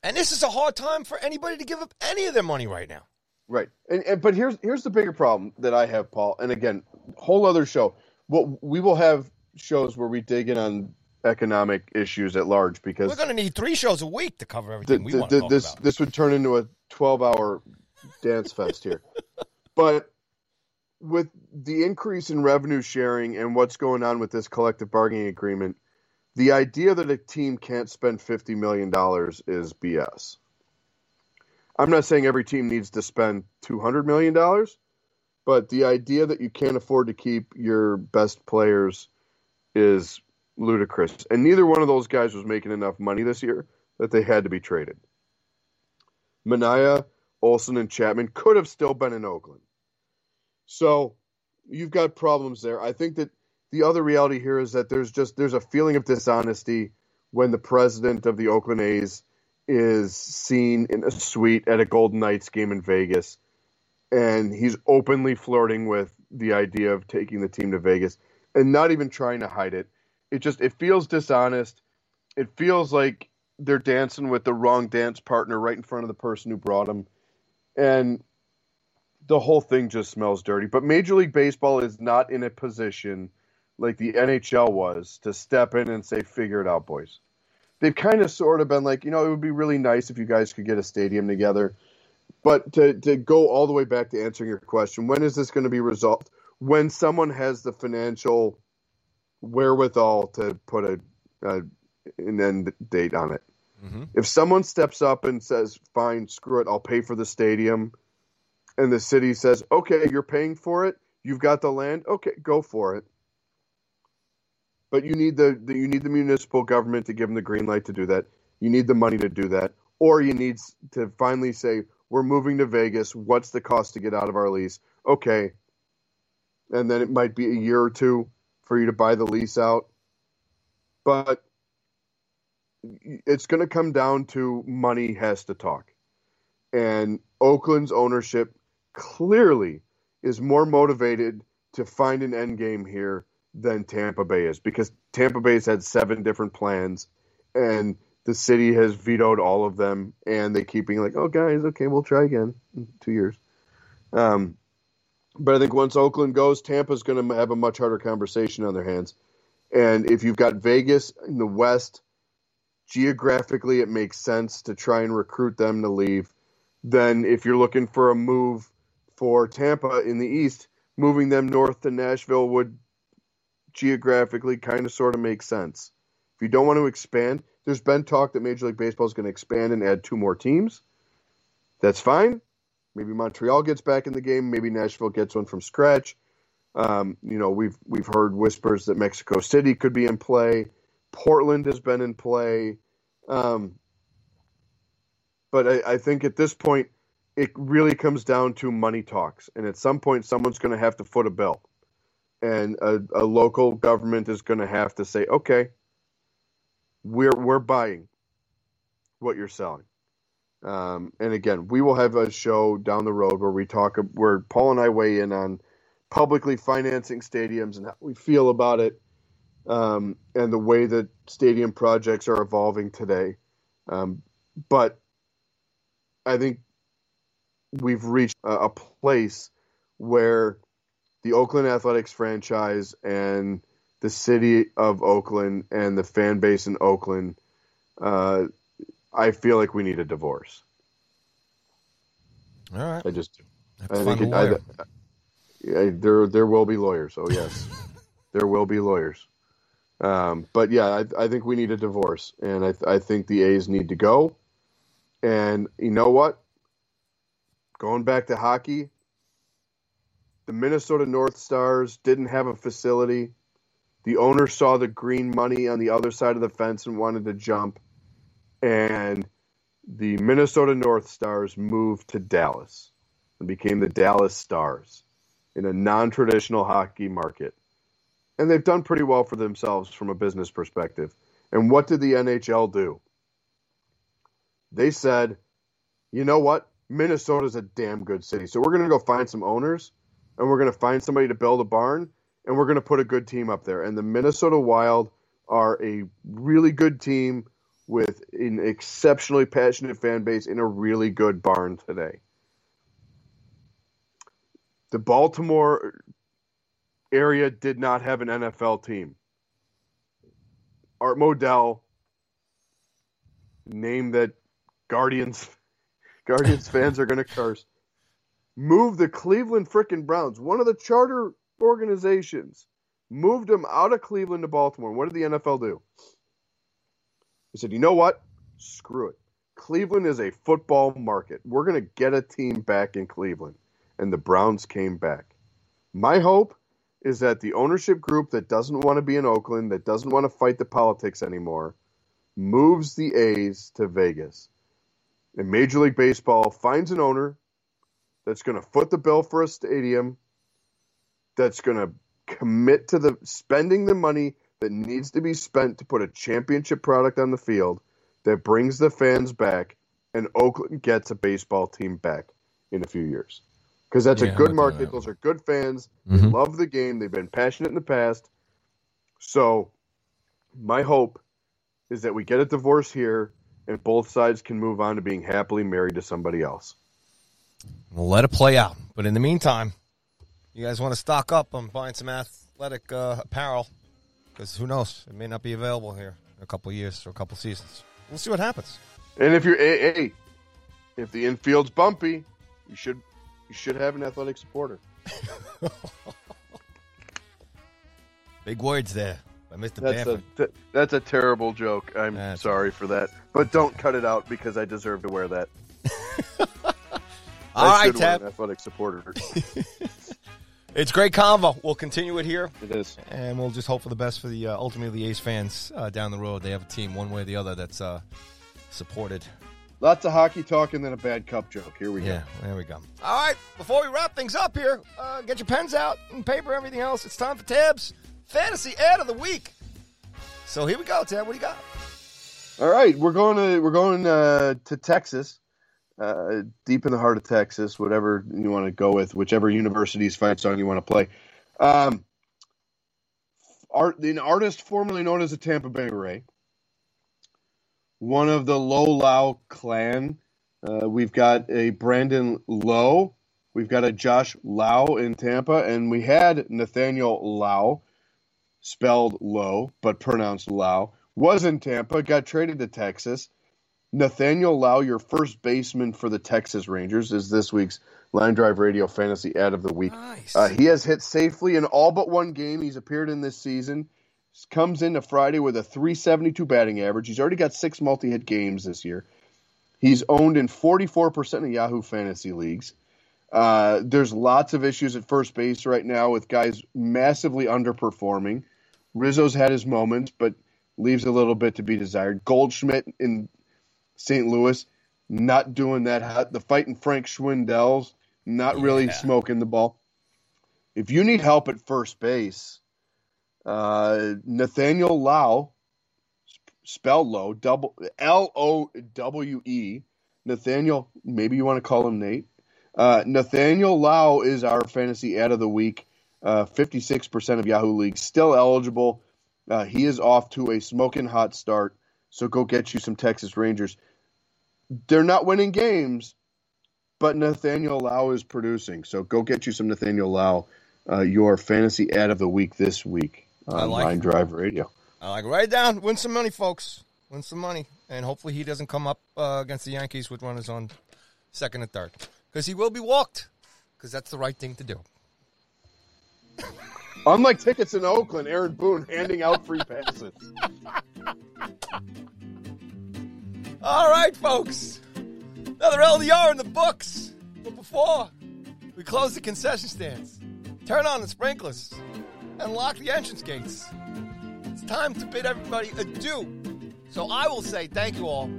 And this is a hard time for anybody to give up any of their money right now. Right. And, and but here's here's the bigger problem that I have, Paul. And again, whole other show. Well, we will have shows where we dig in on economic issues at large because We're going to need three shows a week to cover everything we the- want the- talk this about. this would turn into a 12 hour dance fest here. but with the increase in revenue sharing and what's going on with this collective bargaining agreement, the idea that a team can't spend 50 million dollars is BS. I'm not saying every team needs to spend 200 million dollars, but the idea that you can't afford to keep your best players is ludicrous. And neither one of those guys was making enough money this year that they had to be traded. Manaea, Olson, and Chapman could have still been in Oakland. So you've got problems there. I think that the other reality here is that there's just there's a feeling of dishonesty when the president of the Oakland A's is seen in a suite at a Golden Knights game in Vegas and he's openly flirting with the idea of taking the team to Vegas and not even trying to hide it. It just it feels dishonest. It feels like they're dancing with the wrong dance partner right in front of the person who brought them. And the whole thing just smells dirty. But Major League Baseball is not in a position like the NHL was to step in and say, figure it out, boys. They've kind of sort of been like, you know, it would be really nice if you guys could get a stadium together. But to, to go all the way back to answering your question, when is this going to be resolved? When someone has the financial wherewithal to put a, a an end date on it. Mhm. If someone steps up and says, "Fine, screw it, I'll pay for the stadium," and the city says, "Okay, you're paying for it. You've got the land. Okay, go for it." But you need the, the you need the municipal government to give them the green light to do that. You need the money to do that, or you need to finally say, "We're moving to Vegas. What's the cost to get out of our lease?" Okay, and then it might be a year or two for you to buy the lease out, but it's going to come down to money has to talk. And Oakland's ownership clearly is more motivated to find an end game here than Tampa Bay is because Tampa Bay's had seven different plans and the city has vetoed all of them and they keep being like, oh, guys, okay, we'll try again in two years. Um, but I think once Oakland goes, Tampa's going to have a much harder conversation on their hands. And if you've got Vegas in the West, geographically it makes sense to try and recruit them to leave. Then if you're looking for a move for Tampa in the East, moving them north to Nashville would geographically kind of sort of makes sense. If you don't want to expand, there's been talk that Major League Baseball is going to expand and add two more teams. That's fine. Maybe Montreal gets back in the game. Maybe Nashville gets one from scratch. Um, you know, we've we've heard whispers that Mexico City could be in play. Portland has been in play. Um, but I, I think at this point, it really comes down to money talks, and at some point, someone's going to have to foot a bill, and a, a local government is going to have to say, okay, we're we're buying what you're selling. Um, and again, we will have a show down the road where we talk, where Paul and I weigh in on publicly financing stadiums and how we feel about it, um, and the way that stadium projects are evolving today. Um, but I think we've reached a, a place where the Oakland Athletics franchise and the city of Oakland and the fan base in Oakland, uh, I feel like we need a divorce. All right. I just. Have I think it- I-. Yeah, there there will be lawyers. Oh yes, there will be lawyers. Um, but yeah, I, I think we need a divorce, and I, I think the A's need to go. And you know what? Going back to hockey, the Minnesota North Stars didn't have a facility. The owner saw the green money on the other side of the fence and wanted to jump, and the Minnesota North Stars moved to Dallas and became the Dallas Stars in a non-traditional hockey market. And they've done pretty well for themselves from a business perspective. And what did the NHL do? They said, "You know what? Minnesota's a damn good city. So we're going to go find some owners and we're going to find somebody to build a barn and we're going to put a good team up there." And the Minnesota Wild are a really good team with an exceptionally passionate fan base in a really good barn today the Baltimore area did not have an NFL team. Art Modell, name that Guardians Guardians fans are going to curse, moved the Cleveland frickin' Browns, one of the charter organizations, moved them out of Cleveland to Baltimore. What did the NFL do? He said, "You know what? Screw it. Cleveland is a football market. We're going to get a team back in Cleveland." and the Browns came back. My hope is that the ownership group that doesn't want to be in Oakland, that doesn't want to fight the politics anymore, moves the A's to Vegas. And Major League Baseball finds an owner that's going to foot the bill for a stadium, that's going to commit to the spending the money that needs to be spent to put a championship product on the field that brings the fans back, and Oakland gets a baseball team back in a few years because that's Yeah, a good market. Those are good fans. They Mhm. love the game. They've been passionate in the past. So, my hope is that we get a divorce here and both sides can move on to being happily married to somebody else. We'll let it play out. But in the meantime, you guys want to stock up on buying some athletic uh, apparel because who knows? It may not be available here in a couple of years or a couple seasons. We'll see what happens. And if you're hey, if the infield's bumpy, you should you should have an athletic supporter. Big words there by Mr. That's Bamford. a th- that's a terrible joke. I'm That's- sorry for that, but don't cut it out because I deserve to wear that. All I right, should Tab. athletic supporter. It's great convo. We'll continue it here. it is. And we'll just hope for the best for the uh, ultimately the A's fans uh, down the road. They have a team one way or the other that's uh, supported. Lots of hockey talk and then a bad cup joke. Here we go. Yeah, there we go. All right, before we wrap things up here, uh, get your pens out and paper, everything else. It's time for Tabs Fantasy Ad of the Week. So here we go, Tab. What do you got? All right, we're going to we're going uh, to Texas, uh, deep in the heart of Texas. Whatever you want to go with, whichever university's fight song you want to play. Um, art, an artist formerly known as the Tampa Bay Ray, one of the Low Lao clan. Uh, we've got a Brandon Lowe. We've got a Josh Lowe in Tampa, and we had Nathaniel Lowe, spelled Low but pronounced Lau, was in Tampa, got traded to Texas. Nathaniel Lowe, your first baseman for the Texas Rangers, is this week's Line Drive Radio Fantasy Ad of the Week. Nice. Uh, he has hit safely in all but one game he's appeared in this season. Comes into Friday with a 372 batting average. He's already got six multi hit games this year. He's owned in 44% of Yahoo fantasy leagues. Uh, there's lots of issues at first base right now with guys massively underperforming. Rizzo's had his moments, but leaves a little bit to be desired. Goldschmidt in St. Louis not doing that hot. The fighting Frank Schwindels, not really smoking the ball. If you need help at first base, uh, Nathaniel Lowe, sp- spelled low, double L O W E. Nathaniel, maybe you want to call him Nate. Uh, Nathaniel Lowe is our fantasy ad of the week. Uh, 56% of Yahoo leagues still eligible. Uh, he is off to a smoking hot start. So go get you some Texas Rangers. They're not winning games, but Nathaniel Lowe is producing. So go get you some Nathaniel Lowe, uh, your fantasy ad of the week this week I on like Line it. Drive Radio. I like write it down. Win some money, folks. Win some money, and hopefully he doesn't come up uh, against the Yankees with runners on second and third, because he will be walked. Because that's the right thing to do. Unlike tickets in Oakland, Aaron Boone handing out free passes. All right, folks. Another LDR in the books. But before we close the concession stands, turn on the sprinklers, and lock the entrance gates, it's time to bid everybody adieu. So I will say thank you all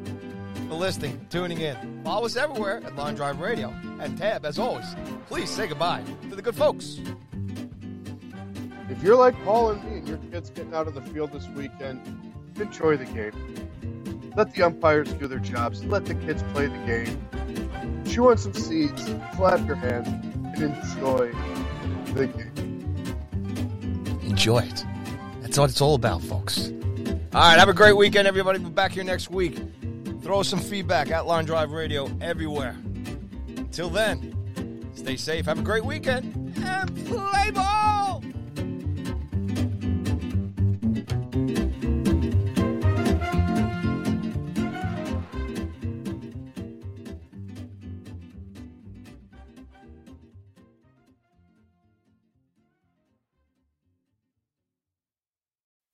for listening, tuning in. Follow us everywhere at Line Drive Radio. And Tab, as always, please say goodbye to the good folks. If you're like Paul and me and your kid's getting out of the field this weekend, enjoy the game. Let the umpires do their jobs. Let the kids play the game. Chew on some seeds, clap your hands, and enjoy the game. Enjoy it. That's what it's all about, folks. All right, have a great weekend, everybody. We'll be back here next week. Throw some feedback at Line Drive Radio everywhere. Until then, stay safe, have a great weekend, and play ball!